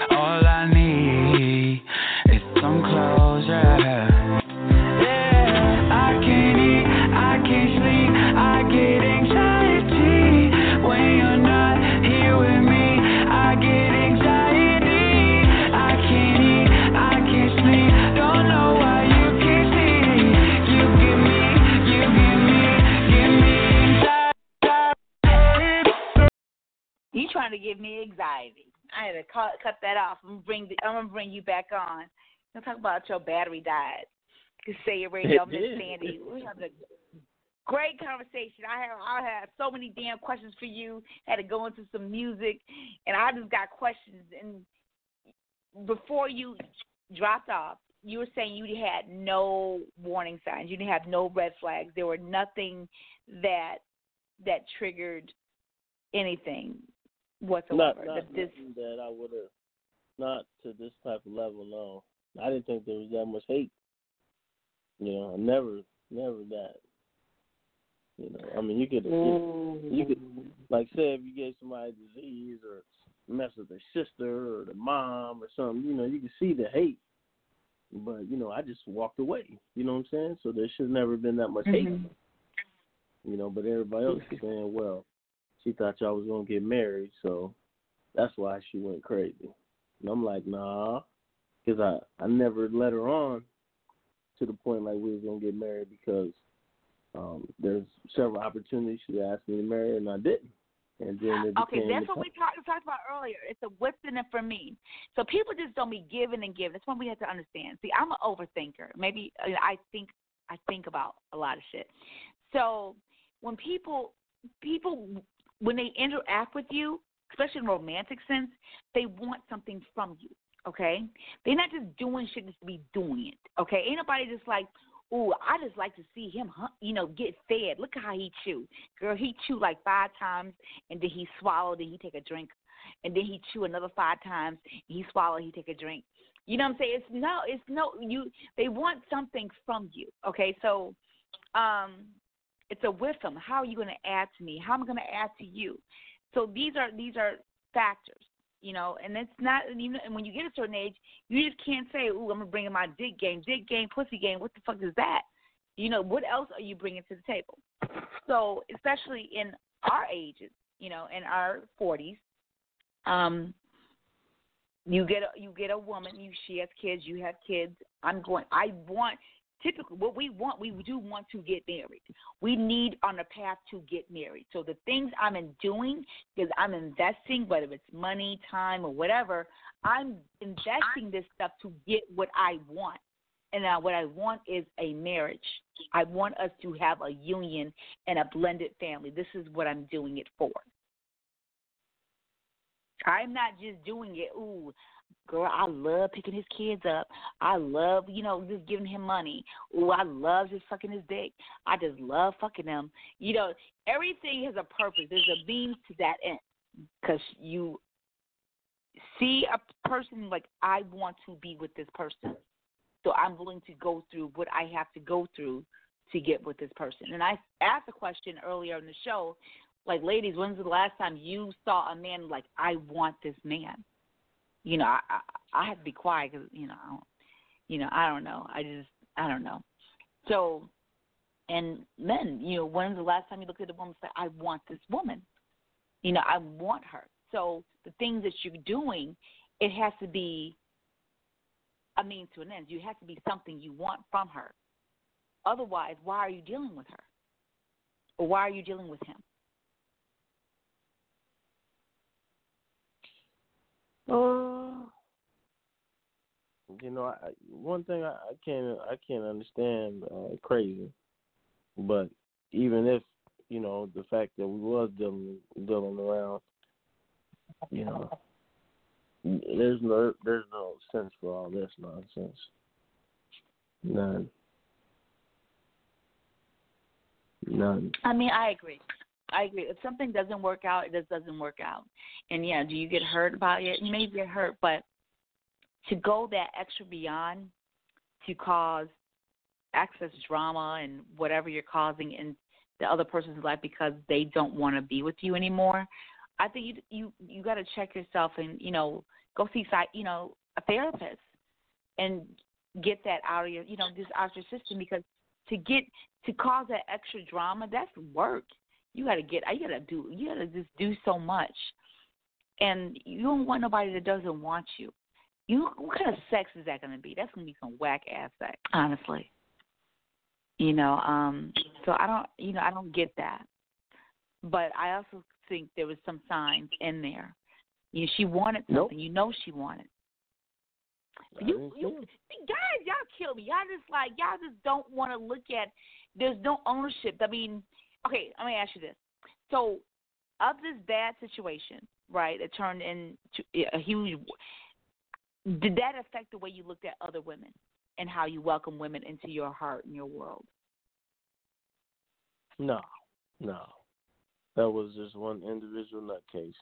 give me anxiety?
I had to cut cut that off. I'm gonna bring the, I'm gonna bring you back on. Let's talk about your battery died. You say it radio, Miss. Sandy. We have a great conversation. I have I have so many damn questions for you. Had to go into some music, and I just got questions. And before you dropped off, you were saying you had no warning signs. You didn't have no red flags. There were nothing that that triggered anything whatsoever.
Not, not
that this
that I would have, not to this type of level. No, I didn't think there was that much hate. You know, never, never that. You know, I mean, you could, you could, like, say if you gave somebody a disease or mess with their sister or the mom or something, you know, you can see the hate. But you know, I just walked away. You know what I'm saying? So there should never been that much hate.
Mhm.
You know, but everybody else is saying, well, she thought y'all was gonna get married, so that's why she went crazy. And I'm like, nah, because I I never let her on to the point like we was gonna get married because um there's several opportunities she asked me to marry and I didn't. And then it
Okay, that's what we talked talked about earlier. It's a what's in it for me. So people just don't be giving and giving. That's what we have to understand. See, I'm an overthinker. Maybe uh, I think I think about a lot of shit. So when people people when they interact with you, especially in a romantic sense, they want something from you. Okay, they're not just doing shit just to be doing it. Okay, ain't nobody just like, ooh, I just like to see him, you know, get fed. Look how he chew, girl. He chew like five times, and then he swallow, then he take a drink, and then he chew another five times, and he swallow, he take a drink. You know what I'm saying? It's no, it's no. You they want something from you. Okay, so um, it's a them. How are you going to add to me? How am I going to add to you? So these are these are factors, you know, and it's not even. And when you get a certain age, you just can't say, "Ooh, I'm gonna bring in my dick game, dick game, pussy game." What the fuck is that? You know, what else are you bringing to the table? So, especially in our ages, you know, in our 40s, um, you get a, you get a woman, you she has kids, you have kids. I'm going. I want typically what we want. We do want to get married. We need on a path to get married. So the things I'm in doing is I'm investing, whether it's money, time, or whatever. I'm investing this stuff to get what I want. And now what I want is a marriage. I want us to have a union and a blended family. This is what I'm doing it for. I'm not just doing it, ooh, girl, I love picking his kids up. I love, you know, just giving him money. Ooh, I love just fucking his dick. I just love fucking him. You know, everything has a purpose. There's a means to that end. Because you see a person like, I want to be with this person. So I'm willing to go through what I have to go through to get with this person. And I asked a question earlier in the show, like, ladies, when's the last time you saw a man like, I want this man? You know, I I, I have to be quiet because you know, I don't, you know, I don't know. I just I don't know. So, and men, you know, when's the last time you looked at a woman and said, I want this woman? You know, I want her. So the things that you're doing, it has to be a means to an end. You have to be something you want from her. Otherwise, why are you dealing with her? Or why are you dealing with him?
Uh, you know, I, one thing I, I can't I can't understand uh, crazy, but even if you know the fact that we was dealing dealing around, you know, there's no there's no sense for all this nonsense. None. None.
I mean, I agree. I agree. If something doesn't work out, it just doesn't work out. And yeah, do you get hurt about it? You may get hurt, but to go that extra beyond to cause excess drama and whatever you're causing in the other person's life because they don't want to be with you anymore. I think you you you got to check yourself and you know go see you know a therapist and get that out of your you know just out of your system because to get to cause that extra drama that's work. You got to get you got to do you got to just do so much, and you don't want nobody that doesn't want you. You what kind of sex is that going to be? That's going to be some whack ass sex, honestly. You know, um, so I don't, you know, I don't get that. But I also think there was some signs in there. You know, she wanted something. Nope. You know, she wanted. You, you, guys, y'all kill me. Y'all just like y'all just don't want to look at. There's no ownership. I mean, okay, let me ask you this. So, of this bad situation, right, it turned into a huge. Did that affect the way you looked at other women? and how you welcome women into your heart and your world?
No, no. That was just one individual nutcase.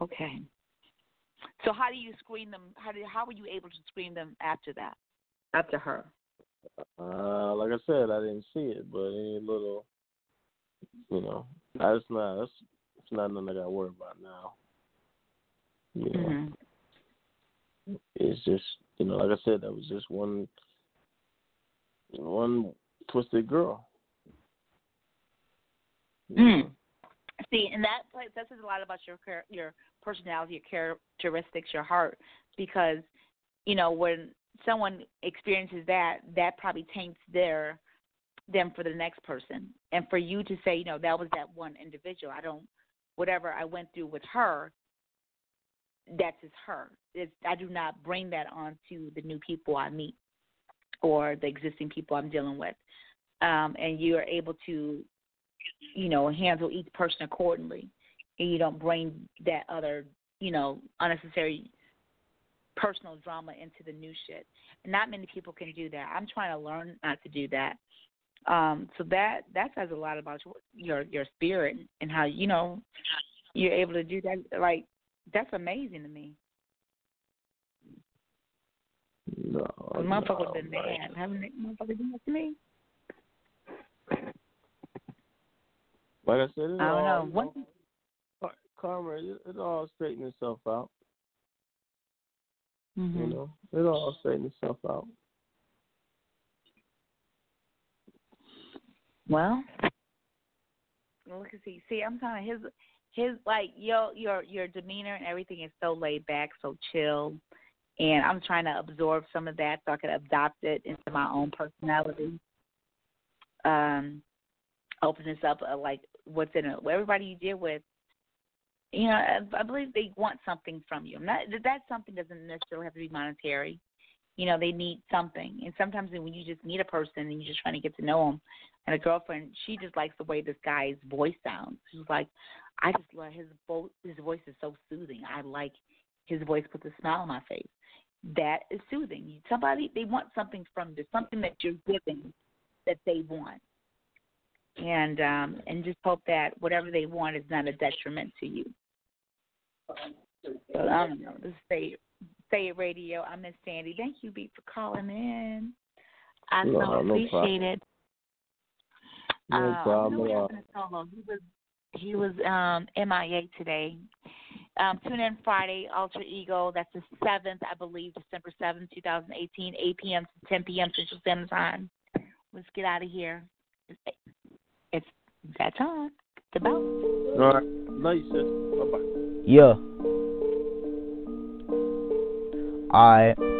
Okay. So how do you screen them? How did how were you able to screen them after that? After her?
Uh, like I said, I didn't see it, but any little, you know, that's not that's it's not nothing I got to worry about now. You know. Mm-hmm it's just you know, like I said, that was just one one twisted girl.
Mm. See, and that place that says a lot about your your personality, your characteristics, your heart, because you know when someone experiences that, that probably taints their them for the next person, and for you to say, you know, that was that one individual. I don't, whatever I went through with her, that's just her. It's, I do not bring that on to the new people I meet or the existing people I'm dealing with. Um, and you are able to, you know, handle each person accordingly. And you don't bring that other, you know, unnecessary personal drama into the new shit. And not many people can do that. I'm trying to learn not to do that. Um, so that that says a lot about your your spirit and how you know you're able to do that. Like that's amazing to me.
No,
motherfuckers
no,
been mad. Haven't they motherfuckers done to me?
Like I said, it
I don't
all,
know. What?
Karma, it, it all straightens itself out.
Mm-hmm.
You know, it all straightens itself out.
Well, look at see. See, I'm telling his his like your your your demeanor and everything is so laid back, so chill, and I'm trying to absorb some of that so I can adopt it into my own personality. Um, open this up uh, like what's in it. Everybody you deal with, you know, I, believe they want something from you. Not that something doesn't necessarily have to be monetary. You know, they need something, and sometimes when you just meet a person and you're just trying to get to know them, and a girlfriend, she just likes the way this guy's voice sounds. She's like, I just love his voice. His voice is so soothing. I like his voice puts a smile on my face. That is soothing. Somebody they want something from you, something that you're giving that they want, and um, and just hope that whatever they want is not a detriment to you. But I don't know. This is say say it radio. I miss Sandy. Thank you, Beat, for calling in. I
no,
so appreciate
no
it.
No
uh,
problem
He
at all.
was he was um, MIA today. Um, tune in Friday, Alter Ego. That's the seventh, I believe, December seventh, two thousand eighteen, eight p.m. to ten p.m. Central Standard Time. Let's get out of here. It's that time. The bell.
All right. Love you, sis. Bye bye.
Yeah. Alright.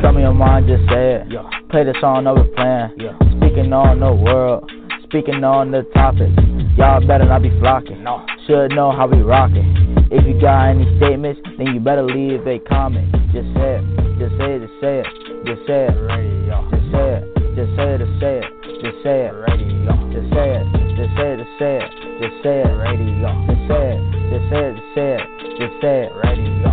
Tell me your mind, just say it. Yeah. Play the song, no plan. Yeah. Speaking on the world, speaking on the topic. Y'all better not be flocking. No. Should know how we rockin'. If you got any statements, then you better leave a comment. Just say it, just say it, just say it, just say it. Radio. Just say it, just say it, just say it, just say it. Radio. Just say it, just say it, just say it, just say it. Radio. Just say it, just say it, just say it, just say it. Radio.